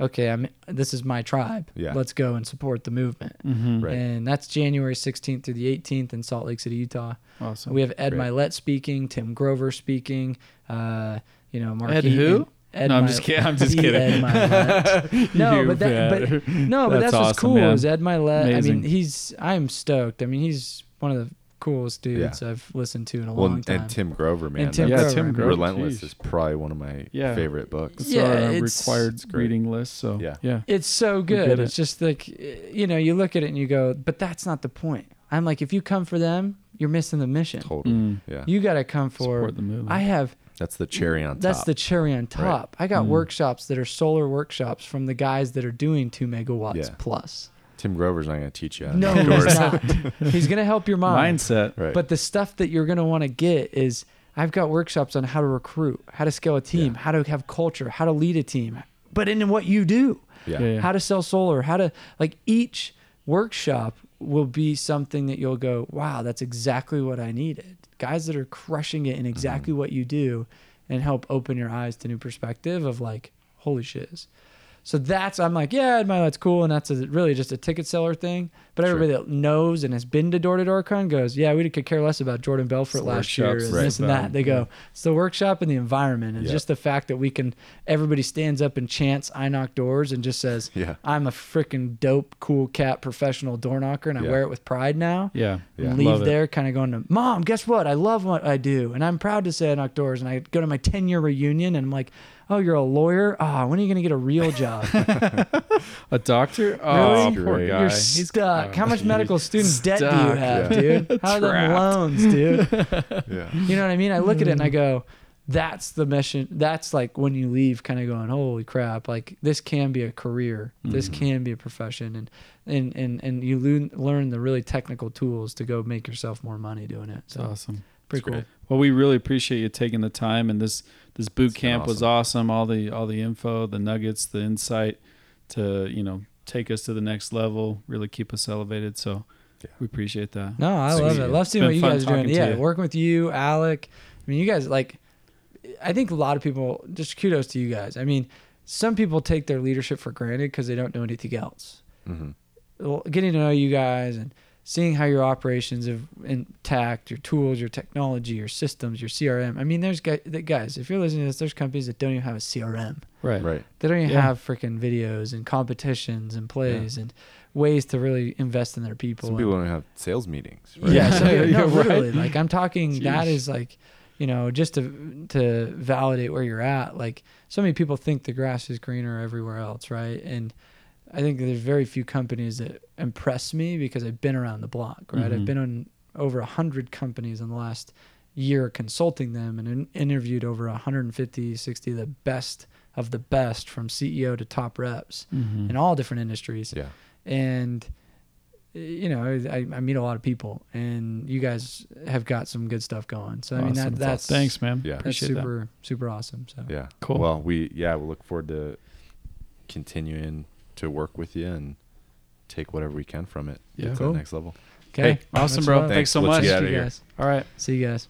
okay, I'm this is my tribe. Yeah. Let's go and support the movement. Mm-hmm. Right. And that's January 16th through the 18th in Salt Lake City, Utah. Awesome. We have Ed Great. Mylett speaking, Tim Grover speaking, uh, you know, Mark Ed Eaton. who? Ed No, I'm my- just kidding. I'm just kidding. Ed No, You but that, but no, but That's that's, what's cool man. is Ed Mylett. I mean, he's I'm stoked. I mean, he's one of the coolest dudes I've listened to in a Well, long time. and Tim Grover, man. And Tim yeah, Grover. Tim Grover. Relentless geez. is probably one of my Yeah. favorite books. It's Yeah, our it's- required it's reading list. So Yeah. yeah, It's so get good. it. It's just like you know, you look at it and you go, but that's not the point. I'm like, if you come for them, you're missing the mission. Totally. Mm. Yeah. You got to come for. support the movement. I have. That's the cherry on top. That's the cherry on top. I got Mm. workshops that are solar workshops from the guys that are doing two megawatts Yeah. plus. Tim Grover's not going to teach you. how to No, make he's not. He's gonna help your mind. mindset. Right. But the stuff that you're going to want to get is I've got workshops on how to recruit, how to scale a team, Yeah. how to have culture, how to lead a team, but in what you do, yeah. Yeah, yeah. how to sell solar, how to like each workshop will be something that you'll go, wow, that's exactly what I needed. Guys that are crushing it in exactly Mm-hmm. what you do and help open your eyes to new perspective of like, holy shiz. So that's I'm like, yeah, my that's cool, and that's a, really just a ticket seller thing. But Sure. everybody that knows and has been to Door to Door Con goes, yeah, we could care less about Jordan Belfort last year and right. this and that. They go, it's the workshop and the environment, and Yeah. just the fact that we can. Everybody stands up and chants, "I knock doors," and just says, Yeah. I'm a freaking dope, cool cat professional door knocker, and I Yeah. wear it with pride now. Yeah, Yeah. And leave Love there kind of going to mom guess what i love what i do and i'm proud to say i knock doors and i go to my 10 year reunion and i'm like oh you're a lawyer ah when are you going to get a real job A doctor? Oh, Really? poor guy. you're He's- stuck how much oh, medical student debt do you have Yeah. dude how are them Trapped. loans dude Yeah. you know what i mean i look at it and i go that's the mission that's like when you leave kind of going holy crap like this can be a career this Mhm. can be a profession and and and, and you learn, learn the really technical tools to go make yourself more money doing it It's so awesome. pretty It's cool great. Well, we really appreciate you taking the time, and this this boot It's been camp was awesome. All the all the info, the nuggets, the insight to you know take us to the next level, really keep us elevated. So Yeah. we appreciate that. No, I Sweet. love it. Love seeing what you guys are doing. Yeah, you. working with you, Alec. I mean, you guys like. I think a lot of people. Just kudos to you guys. I mean, some people take their leadership for granted because they don't know anything else. hmm Well, Getting to know you guys and seeing how your operations have intact, your tools, your technology, your systems, your CRM. I mean, there's guys. Guys, if you're listening to this, there's companies that don't even have a CRM. Right. Right. They don't even Yeah. have freaking videos and competitions and plays and ways to really invest in their people. Some and- people don't have sales meetings. Right? yeah, so, Yeah, no, right. literally. Like I'm talking. That Jeez. is like, you know, just to to validate where you're at. Like so many people think the grass is greener everywhere else, right? And I think there's very few companies that impress me because I've been around the block, right? I've Mhm. been on over a hundred companies in the last year consulting them and in, interviewed over 150, 60 of the best of the best from CEO to top reps Mhm. in all different industries Yeah. and you know I, I meet a lot of people and you guys have got some good stuff going so i mean that, that's Thanks, man. Yeah. that's Appreciate that. super super awesome so Yeah. Cool. Well, we yeah we look forward to continuing to work with you and take whatever we can from it. Yeah. To Cool. the next level. okay Hey, Awesome, bro. love. Thanks so Let's much. get See outta you here. guys All right. see you guys